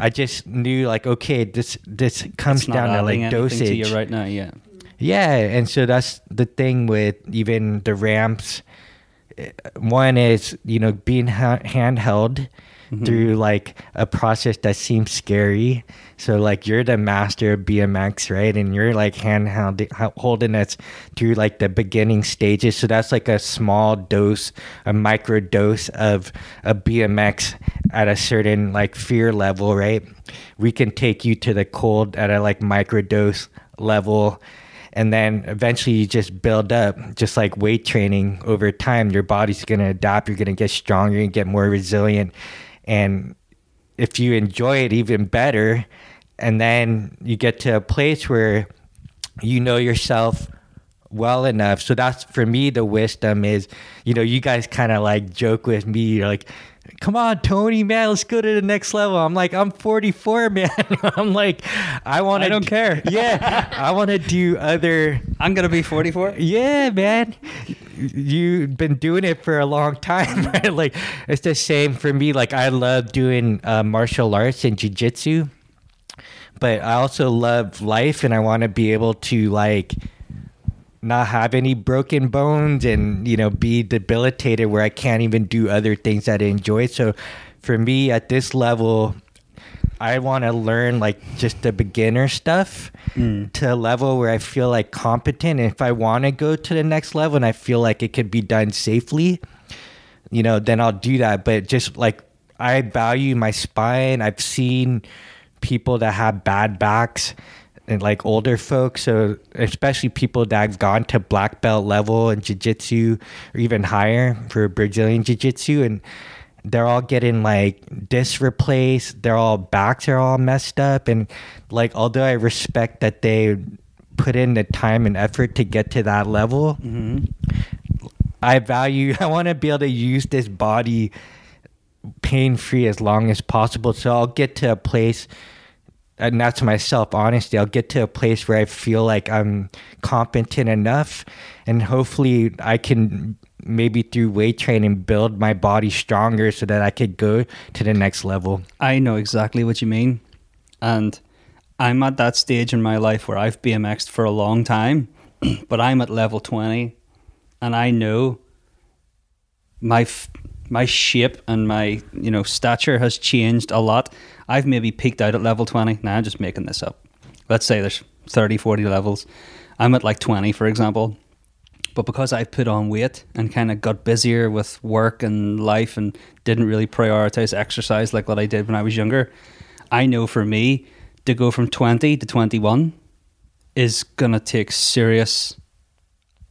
i just knew like okay this this comes down to like dosage to you right now. Yeah. yeah, and so that's the thing with even the ramps. Uh, One is you know being ha- handheld Mm-hmm. through like a process that seems scary. So like you're the master of BMX, right? And you're like handheld holding us through like the beginning stages. So that's like a small dose, a micro dose of a BMX at a certain like fear level, right? We can take you to the cold at a like micro dose level and then eventually you just build up just like weight training over time your body's going to adapt you're going to get stronger and get more resilient and if you enjoy it even better and then you get to a place where you know yourself well enough. So that's for me the wisdom is you know you guys kind of like joke with me you're like come on tony man let's go to the next level i'm like i'm 44 [laughs] man i'm like i want to I don't care. [laughs] yeah i want to do other I'm gonna be 44. yeah, man. You've been doing it for a long time, [laughs] right? Like it's the same for me. Like I love doing uh, martial arts and jujitsu, but I also love life, and I want to be able to like not have any broken bones and you know be debilitated where I can't even do other things that I enjoy. So for me at this level, I want to learn like just the beginner stuff mm. to a level where I feel like competent. And if I want to go to the next level and I feel like it could be done safely, you know, then I'll do that. But just like I value my spine, I've seen people that have bad backs and like older folks. So especially people that have gone to black belt level in jiu-jitsu or even higher for Brazilian jiu-jitsu and they're all getting like discs replaced. Their all backs are all messed up. And like, although I respect that they put in the time and effort to get to that level, mm-hmm. I value, [laughs] I want to be able to use this body pain free as long as possible. So I'll get to a place, Uh, and that's myself, honestly. I'll get to a place where I feel like I'm competent enough, and hopefully I can maybe through weight training build my body stronger so that I could go to the next level. I know exactly what you mean. And I'm at that stage in my life where I've BMXed for a long time, [clears throat] but I'm at level 20 and I know my f- my shape and my, you know, stature has changed a lot. I've maybe peaked out at level 20. Now I'm just making this up. Let's say there's 30, 40 levels. I'm at like 20, for example. But because I've put on weight and kind of got busier with work and life and didn't really prioritize exercise like what I did when I was younger, I know for me to go from 20 to 21 is going to take serious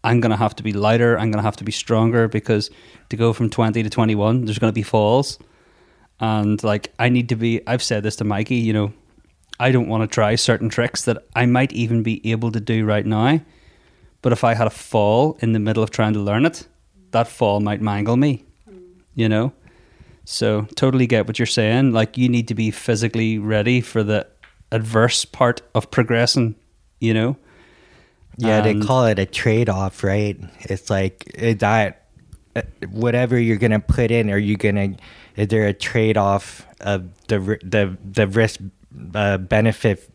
I'm going to have to be lighter. I'm going to have to be stronger because to go from 20 to 21, there's going to be falls. And like, I need to be, I've said this to Mikey, you know, I don't want to try certain tricks that I might even be able to do right now. But if I had a fall in the middle of trying to learn it, that fall might mangle me, you know? So, totally get what you're saying. Like, you need to be physically ready for the adverse part of progressing, you know? Yeah, And- they call it a trade off, right? It's like that uh, whatever you're gonna put in, are you gonna? Is there a trade off of the the the risk uh, benefit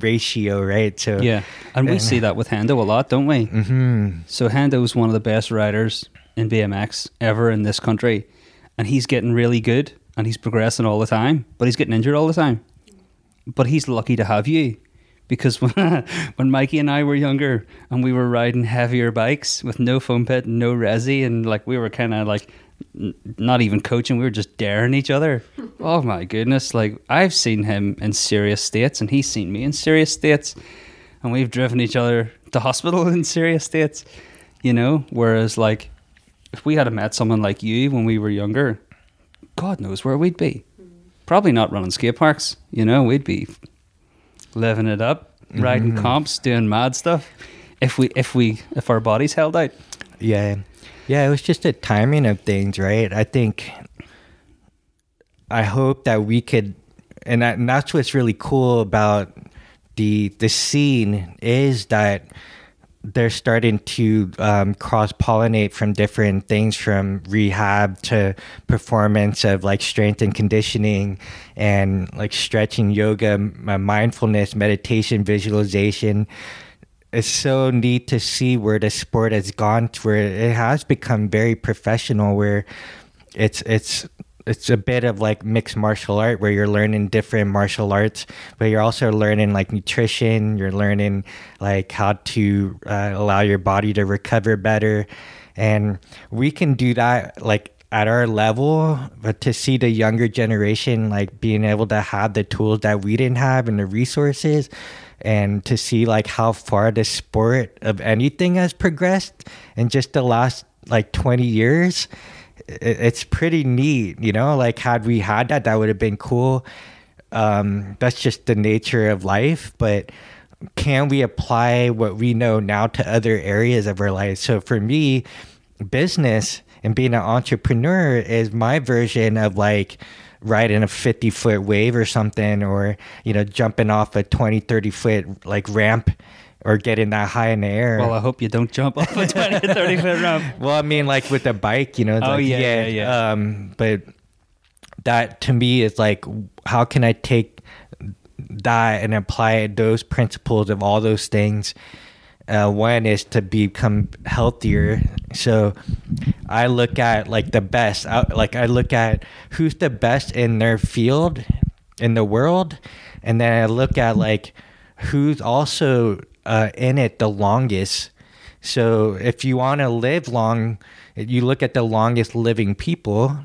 ratio, right? So Yeah, and we see that with Hendo a lot, don't we? Mm-hmm. So Hendo's one of the best riders in BMX ever in this country, and he's getting really good, and he's progressing all the time. But he's getting injured all the time. But he's lucky to have you, because when [laughs] when Mikey and I were younger, and we were riding heavier bikes with no foam pit, no resi, and like we were kind of like not even coaching, we were just daring each other. [laughs] oh my goodness! Like I've seen him in serious states, and he's seen me in serious states, and we've driven each other to hospital [laughs] in serious states. You know, whereas like if we had met someone like you when we were younger, God knows where we'd be. Mm-hmm. Probably not running skate parks. You know, we'd be living it up, riding mm-hmm. comps, doing mad stuff. If we if we if our bodies held out. Yeah. Yeah, it was just the timing of things, right? I think I hope that we could and, that, and that's what's really cool about the the scene is that they're starting to um, cross pollinate from different things from rehab to performance of like strength and conditioning and like stretching yoga mindfulness meditation visualization it's so neat to see where the sport has gone to where it has become very professional where it's it's it's a bit of like mixed martial art where you're learning different martial arts but you're also learning like nutrition you're learning like how to uh, allow your body to recover better. And we can do that like at our level but to see the younger generation like being able to have the tools that we didn't have and the resources and to see like how far the sport of anything has progressed in just the last like 20 years it's pretty neat you know? Like had we had that that would have been cool. Um that's just the nature of life but can we apply what we know now to other areas of our life? So for me business and being an entrepreneur is my version of like riding a 50 foot wave or something or you know jumping off a 20 30 foot like ramp or getting that high in the air Well, I hope you don't jump off a 20 [laughs] 30 foot ramp. well, I mean, like with a bike, you know. Oh, like, yeah, yeah, yeah. Um, but that to me is like, how can I take that and apply those principles of all those things? One is to become healthier. So I look at like the best. I, like I look at who's the best in their field in the world, and then I look at like who's also uh, in it the longest. So if you want to live long, you look at the longest living people.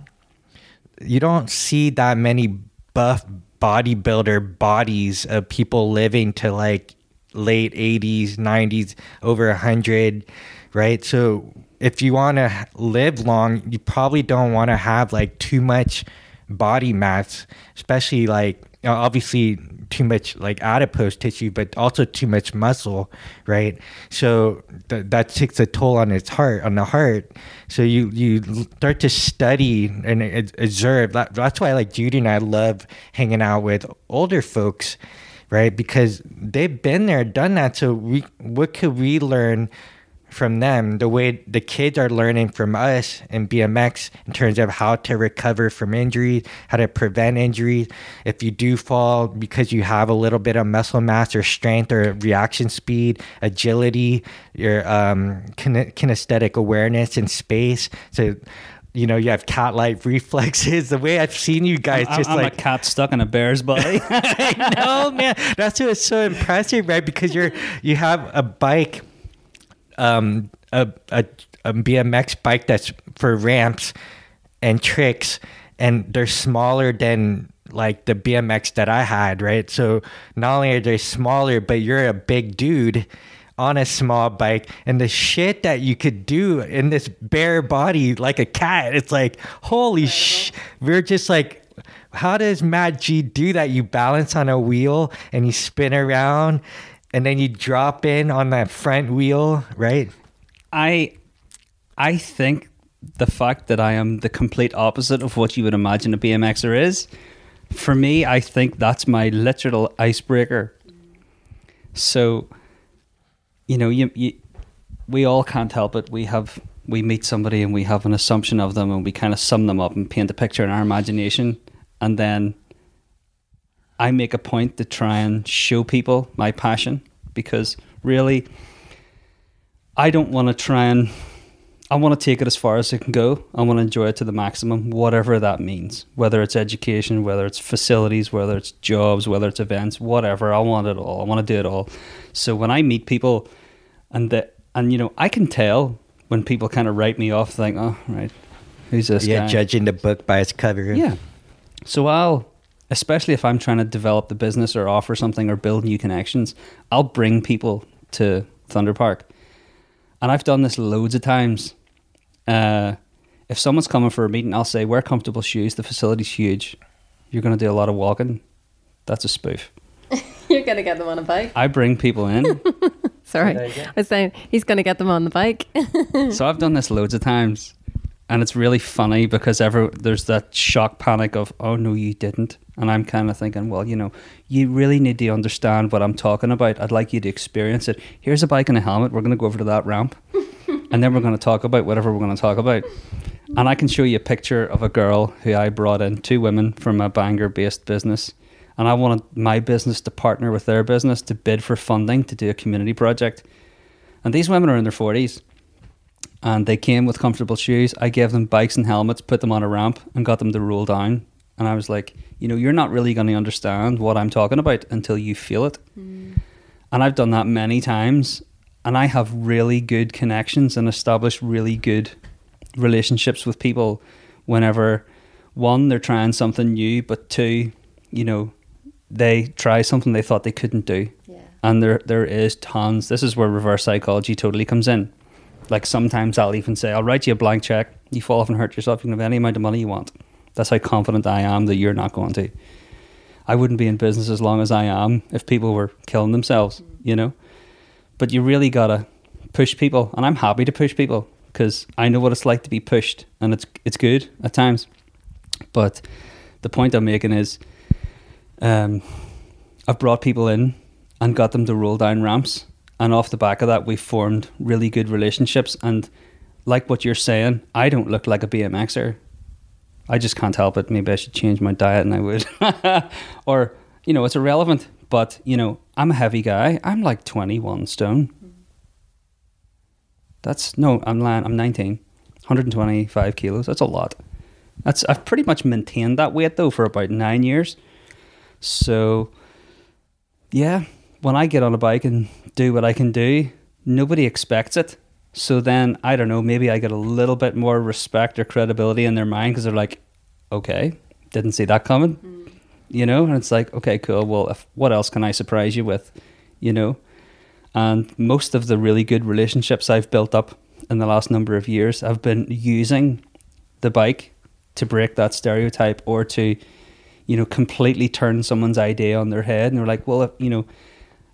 You don't see that many buff bodybuilder bodies of people living to like late 80s, 90s, over 100, right? So if you want to live long, you probably don't want to have like too much body mass, especially like obviously too much like adipose tissue, but also too much muscle, right? So th- that takes a toll on its heart, on the heart. So you you start to study and observe. That, that's why like Judy and I love hanging out with older folks, right? Because they've been there, done that. So we what could we learn? from them the way the kids are learning from us in BMX in terms of how to recover from injuries, how to prevent injuries. If you do fall because you have a little bit of muscle mass or strength or reaction speed, agility, your um, kine- kinesthetic awareness in space. So, you know, you have cat-like reflexes. [laughs] The way I've seen you guys, I'm, just I'm like a cat stuck in a bear's [laughs] body. [laughs] no man that's what's so impressive right because you're you have a bike um a, a, a bmx bike that's for ramps and tricks and they're smaller than like the bmx that i had right so not only are they smaller but you're a big dude on a small bike and the shit that you could do in this bare body like a cat. It's like, holy sh! We're just like, how does Matt G do that? You balance on a wheel and you spin around and then you drop in on that front wheel, right? I I think the fact that I am the complete opposite of what you would imagine a BMXer is, for me, I think that's my literal icebreaker. So, you know, you, you we all can't help it. We have we meet somebody and we have an assumption of them and we kind of sum them up and paint a picture in our imagination and then I make a point to try and show people my passion because really I don't want to try and I want to take it as far as it can go. I want to enjoy it to the maximum, whatever that means. Whether it's education, whether it's facilities, whether it's jobs, whether it's events, whatever. I want it all. I want to do it all. So when I meet people, and that, and you know, I can tell when people kind of write me off, think, oh right, who's this Yeah, guy? judging the book by its cover. Yeah. So I'll, especially if I'm trying to develop the business or offer something or build new connections, I'll bring people to Thunder Park. And I've done this loads of times. Uh, if someone's coming for a meeting, I'll say, wear comfortable shoes. The facility's huge. You're going to do a lot of walking. That's a spoof. [laughs] You're going to get them on a bike. I bring people in. [laughs] Sorry. Say that again? I was saying he's going to get them on the bike. so I've done this loads of times, and it's really funny because ever there's that shock panic of oh no you didn't, and I'm kind of thinking well you know you really need to understand what I'm talking about. I'd like you to experience it. Here's a bike and a helmet. We're going to go over to that ramp, [laughs] and then we're going to talk about whatever we're going to talk about. And I can show you a picture of a girl who I brought in, two women from a Bangor based business. And I wanted my business to partner with their business to bid for funding to do a community project. And these women are in their 40s and they came with comfortable shoes. I gave them bikes and helmets, put them on a ramp, and got them to roll down. And I was like, you know, you're not really going to understand what I'm talking about until you feel it. Mm. And I've done that many times, and I have really good connections and established really good relationships with people whenever one, they're trying something new, but two, you know, they try something they thought they couldn't do. Yeah. And there there is tons. This is where reverse psychology totally comes in. Like sometimes I'll even say, I'll write you a blank check. You fall off and hurt yourself. You can have any amount of money you want. That's how confident I am that you're not going to. I wouldn't be in business as long as I am if people were killing themselves, you know? But you really got to push people. And I'm happy to push people because I know what it's like to be pushed and it's, it's good at times. But the point I'm making is um, I've brought people in and got them to roll down ramps. And off the back of that, we've formed really good relationships. And like what you're saying, I don't look like a BMXer. I just can't help it. Maybe I should change my diet and I would. [laughs] or, you know, it's irrelevant. But, you know, I'm a heavy guy. I'm like 21 stone. That's, no, I'm, lying, I'm 19. 125 kilos. That's a lot. That's I've pretty much maintained that weight though for about nine years. So, yeah, when I get on a bike and do what I can do, nobody expects it. So then I don't know, maybe I get a little bit more respect or credibility in their mind because they're like, okay, didn't see that coming, mm. you know. And it's like, okay, cool. Well, if, what else can I surprise you with, you know? And most of the really good relationships I've built up in the last number of years, I've been using the bike to break that stereotype or to, you know, completely turn someone's idea on their head. And they're like, well, if, you know,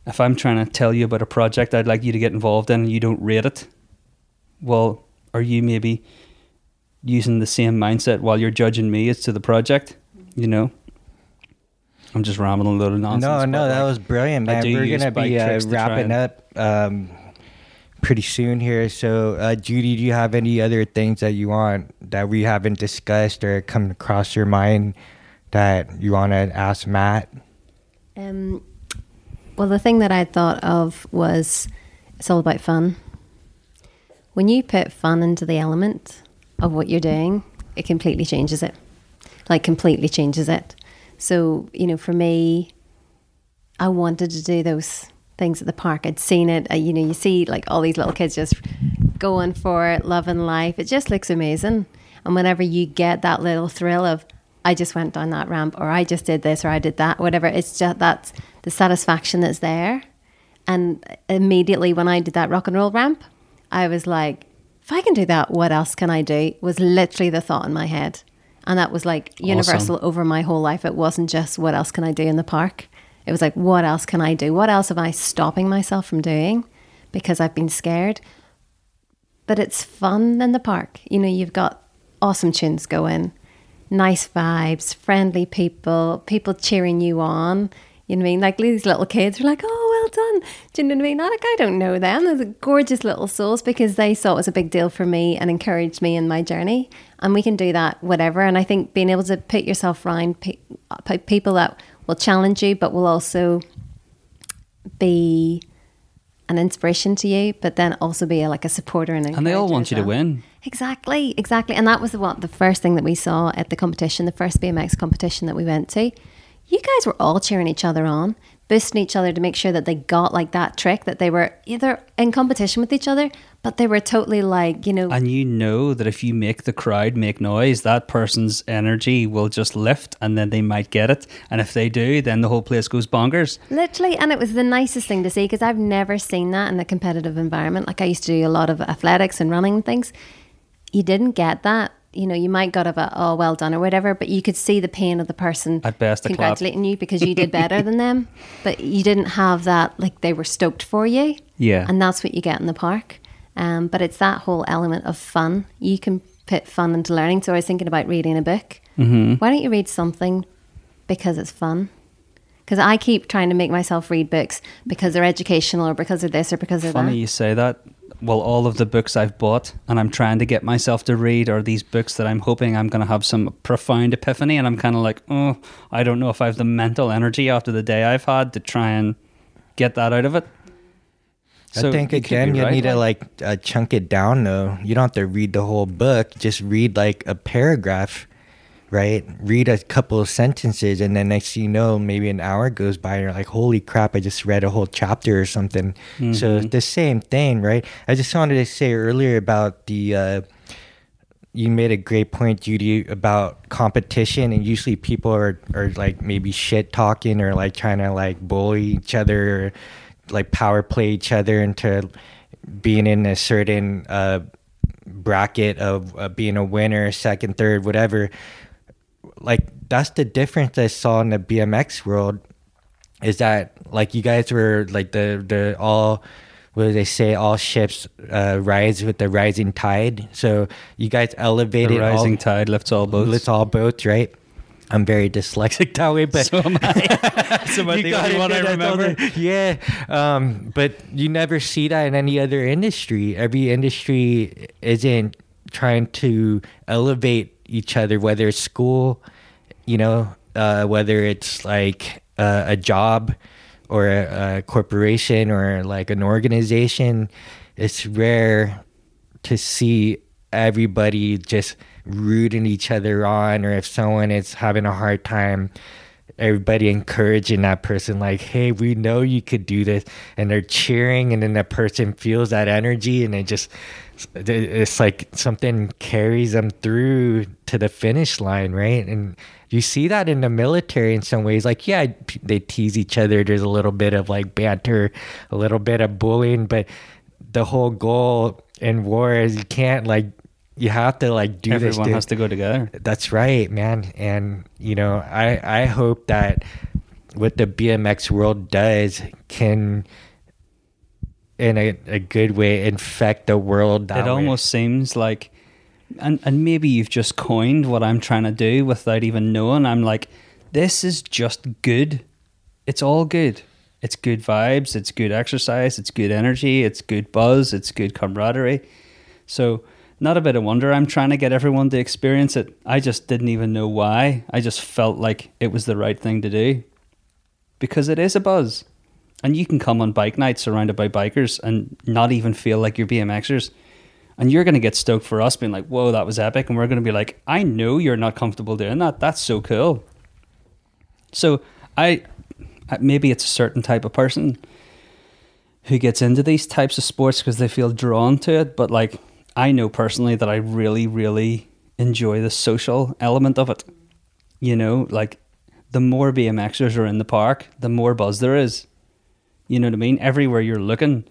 if I'm trying to tell you about a project I'd like you to get involved in and you don't rate it, well, are you maybe using the same mindset while you're judging me as to the project? You know? I'm just rambling a little nonsense. no, but, no, that was brilliant, man. We're gonna be uh, to wrapping and- up um, pretty soon here. So, uh, Judy, do you have any other things that you want that we haven't discussed or come across your mind that you want to ask Matt? Um, well, the thing that I thought of was it's all about fun. When you put fun into the element of what you're doing, it completely changes it. Like, completely changes it. So, you know, for me, I wanted to do those things at the park. I'd seen it. You know, you see like all these little kids just going for it, loving life. It just looks amazing. And whenever you get that little thrill of, I just went down that ramp, or I just did this, or I did that, whatever, it's just that's the satisfaction that's there. And immediately when I did that rock and roll ramp, I was like, if I can do that, what else can I do? Was literally the thought in my head. And that was like universal Awesome. over my whole life. It wasn't just what else can I do in the park. It was like, what else can I do? What else am I stopping myself from doing because I've been scared? But it's fun in the park. You know, you've got awesome tunes going, nice vibes, friendly people, people cheering you on. You know what I mean? Like these little kids are like, oh, well done. Do you know what I mean? Like, I don't know them. They're gorgeous little souls because they saw it was a big deal for me and encouraged me in my journey. And we can do that, whatever. And I think being able to put yourself around pe- uh, pe- people that will challenge you, but will also be an inspiration to you, but then also be a, like a supporter and And they all want you to win. Exactly, exactly. And that was the, what the first thing that we saw at the competition, the first BMX competition that we went to. You guys were all cheering each other on, boosting each other to make sure that they got like that trick, that they were either in competition with each other, but they were totally like, you know, And you know that if you make the crowd make noise, that person's energy will just lift and then they might get it. And if they do, then the whole place goes bonkers. Literally, and it was the nicest thing to see because I've never seen that in a competitive environment. Like I used to do a lot of athletics and running and things. You didn't get that. You know, you might got of a oh well done or whatever, but you could see the pain of the person At best, congratulating you because you did better than them. [laughs] But you didn't have that like they were stoked for you. Yeah. And that's what you get in the park. Um, but it's that whole element of fun. You can put fun into learning. So I was thinking about reading a book. Mm-hmm. Why don't you read something because it's fun? Because I keep trying to make myself read books because they're educational or because of this or because of Funny that. you say that. Well, all of the books I've bought and I'm trying to get myself to read are these books that I'm hoping I'm going to have some profound epiphany. And I'm kind of like, oh, I don't know if I have the mental energy after the day I've had to try and get that out of it. I think again you right. need to like uh, chunk it down though. You don't have to read the whole book. Just read like a paragraph, right? Read a couple of sentences, and then next thing you know, maybe an hour goes by, and you're like, "Holy crap! I just read a whole chapter or something." So the same thing, right? I just wanted to say earlier about the. Uh, you made a great point, Judy, about competition, and usually people are, are like maybe shit talking or like trying to like bully each other, or like power play each other into being in a certain uh, bracket of uh, being a winner, second, third, whatever. Like that's the difference I saw in the BMX world is that like you guys were like the the all what do they say all ships uh, rise with the rising tide so you guys elevated The rising all, tide lifts all boats. lifts all boats right i'm very dyslexic [laughs] that way but So am I. so am I the only one I remember. yeah, um, but you never see that in any other industry. Every industry isn't trying to elevate each other, whether it's school, you know, uh, whether it's like uh, a job or a, a corporation or like an organization. It's rare to see everybody just rooting each other on, or if someone is having a hard time, everybody encouraging that person, like, hey, we know you could do this. And they're cheering, and then that person feels that energy, and it just, it's like something carries them through to the finish line, right? And you see that in the military in some ways. Like, yeah, they tease each other. There's a little bit of like banter, a little bit of bullying, but the whole goal in war is you can't like you have to like do this. Everyone has to go together. That's right, man. And you know, I I hope that what the BMX world does can in a, a good way infect the world that it way. almost seems like and and maybe you've just coined what I'm trying to do without even knowing. I'm like, this is just good. It's all good. It's good vibes, it's good exercise, it's good energy, it's good buzz, it's good camaraderie. So not a bit of wonder I'm trying to get everyone to experience it. I just didn't even know why. I just felt like it was the right thing to do. Because it is a buzz. And you can come on bike nights surrounded by bikers and not even feel like you're BMXers. And you're going to get stoked for us being like, whoa, that was epic. And we're going to be like, I know you're not comfortable doing that. That's so cool. So I- maybe it's a certain type of person who gets into these types of sports because they feel drawn to it. But like, I know personally that I really, really enjoy the social element of it. You know, like the more BMXers are in the park, the more buzz there is. You know what I mean? Everywhere you're looking,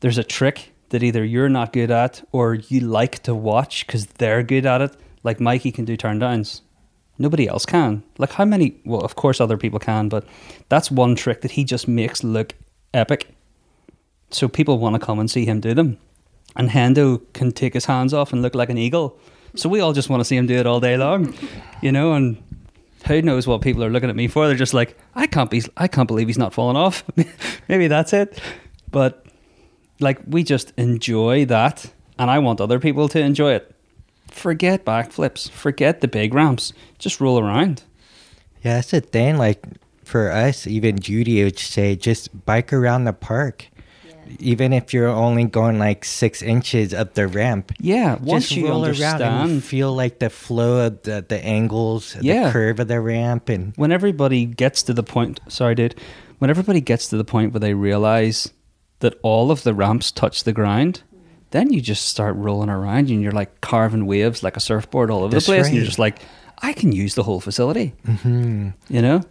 there's a trick that either you're not good at or you like to watch because they're good at it. Like Mikey can do turn downs. Nobody else can. Like how many? Well, of course, other people can, but that's one trick that he just makes look epic. So people want to come and see him do them. And Hendo can take his hands off and look like an eagle. So we all just want to see him do it all day long, [laughs] you know. And who knows what people are looking at me for? They're just like, I can't be, I can't believe he's not falling off. [laughs] Maybe that's it. But like, we just enjoy that, and I want other people to enjoy it. Forget backflips. Forget the big ramps. Just roll around. Yeah, that's the thing. Like for us, even Judy would say, just bike around the park. Even if you're only going like six inches up the ramp, Yeah, once you roll around and you understand feel like the flow of the, the angles, Yeah. the curve of the ramp, and when everybody gets to the point sorry dude when everybody gets to the point where they realize that all of the ramps touch the ground then you just start rolling around and you're like carving waves like a surfboard all over That's the place and you're just like i can use the whole facility mm-hmm. you know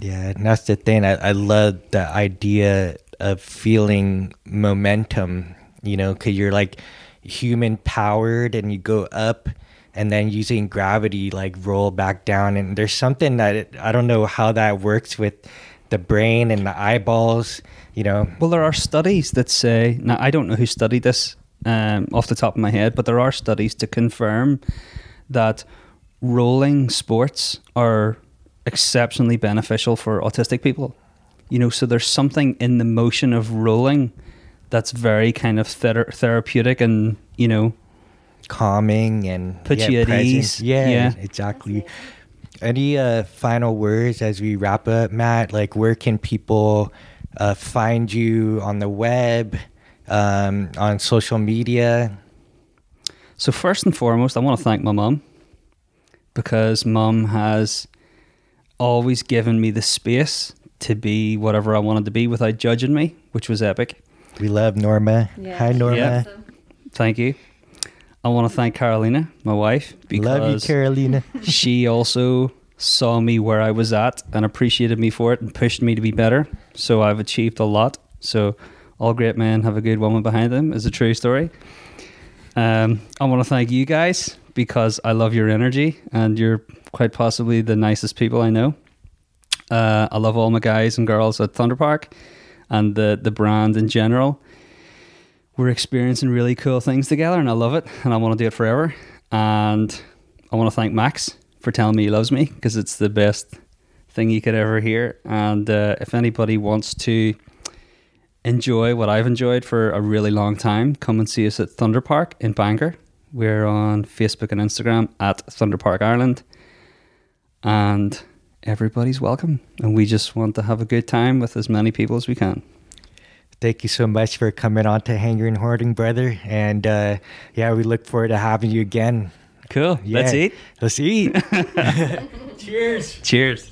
Yeah, and that's the thing. I, I love the idea of feeling momentum, you know, because you're like human powered and you go up and then using gravity, like roll back down. And there's something that it, I don't know how that works with the brain and the eyeballs, you know. well there are studies that say now i don't know who studied this um, off the top of my head but there are studies to confirm that rolling sports are exceptionally beneficial for autistic people. You know, so there's something in the motion of rolling that's very kind of thera- therapeutic and, you know, calming and Put yeah, you at present. ease. Yeah, Yeah. exactly. Any uh, final words as we wrap up, Matt? Like, where can people uh, find you on the web, um, on social media? So first and foremost, I want to thank my mom because mom has always given me the space to be whatever I wanted to be without judging me, which was epic. We love Norma. Yeah. Hi, Norma. Yeah. Thank you. I want to thank Carolina, my wife, because Love you, Carolina. [laughs] she also saw me where I was at and appreciated me for it and pushed me to be better. So I've achieved a lot. So all great men have a good woman behind them is a true story. Um, I want to thank you guys because I love your energy and you're quite possibly the nicest people I know. Uh, I love all my guys and girls at Thunder Park and the the brand in general. We're experiencing really cool things together, and I love it, and I want to do it forever. And I want to thank Max for telling me he loves me because it's the best thing you could ever hear. And uh, if anybody wants to enjoy what I've enjoyed for a really long time, come and see us at Thunder Park in Bangor. We're on Facebook and Instagram at Thunder Park Ireland. And everybody's welcome. And we just want to have a good time with as many people as we can. Thank you so much for coming on to Hanger and Hoarding, brother. And uh, yeah, we look forward to having you again. Cool. Let's eat. Let's eat. [laughs] [laughs] Cheers. Cheers.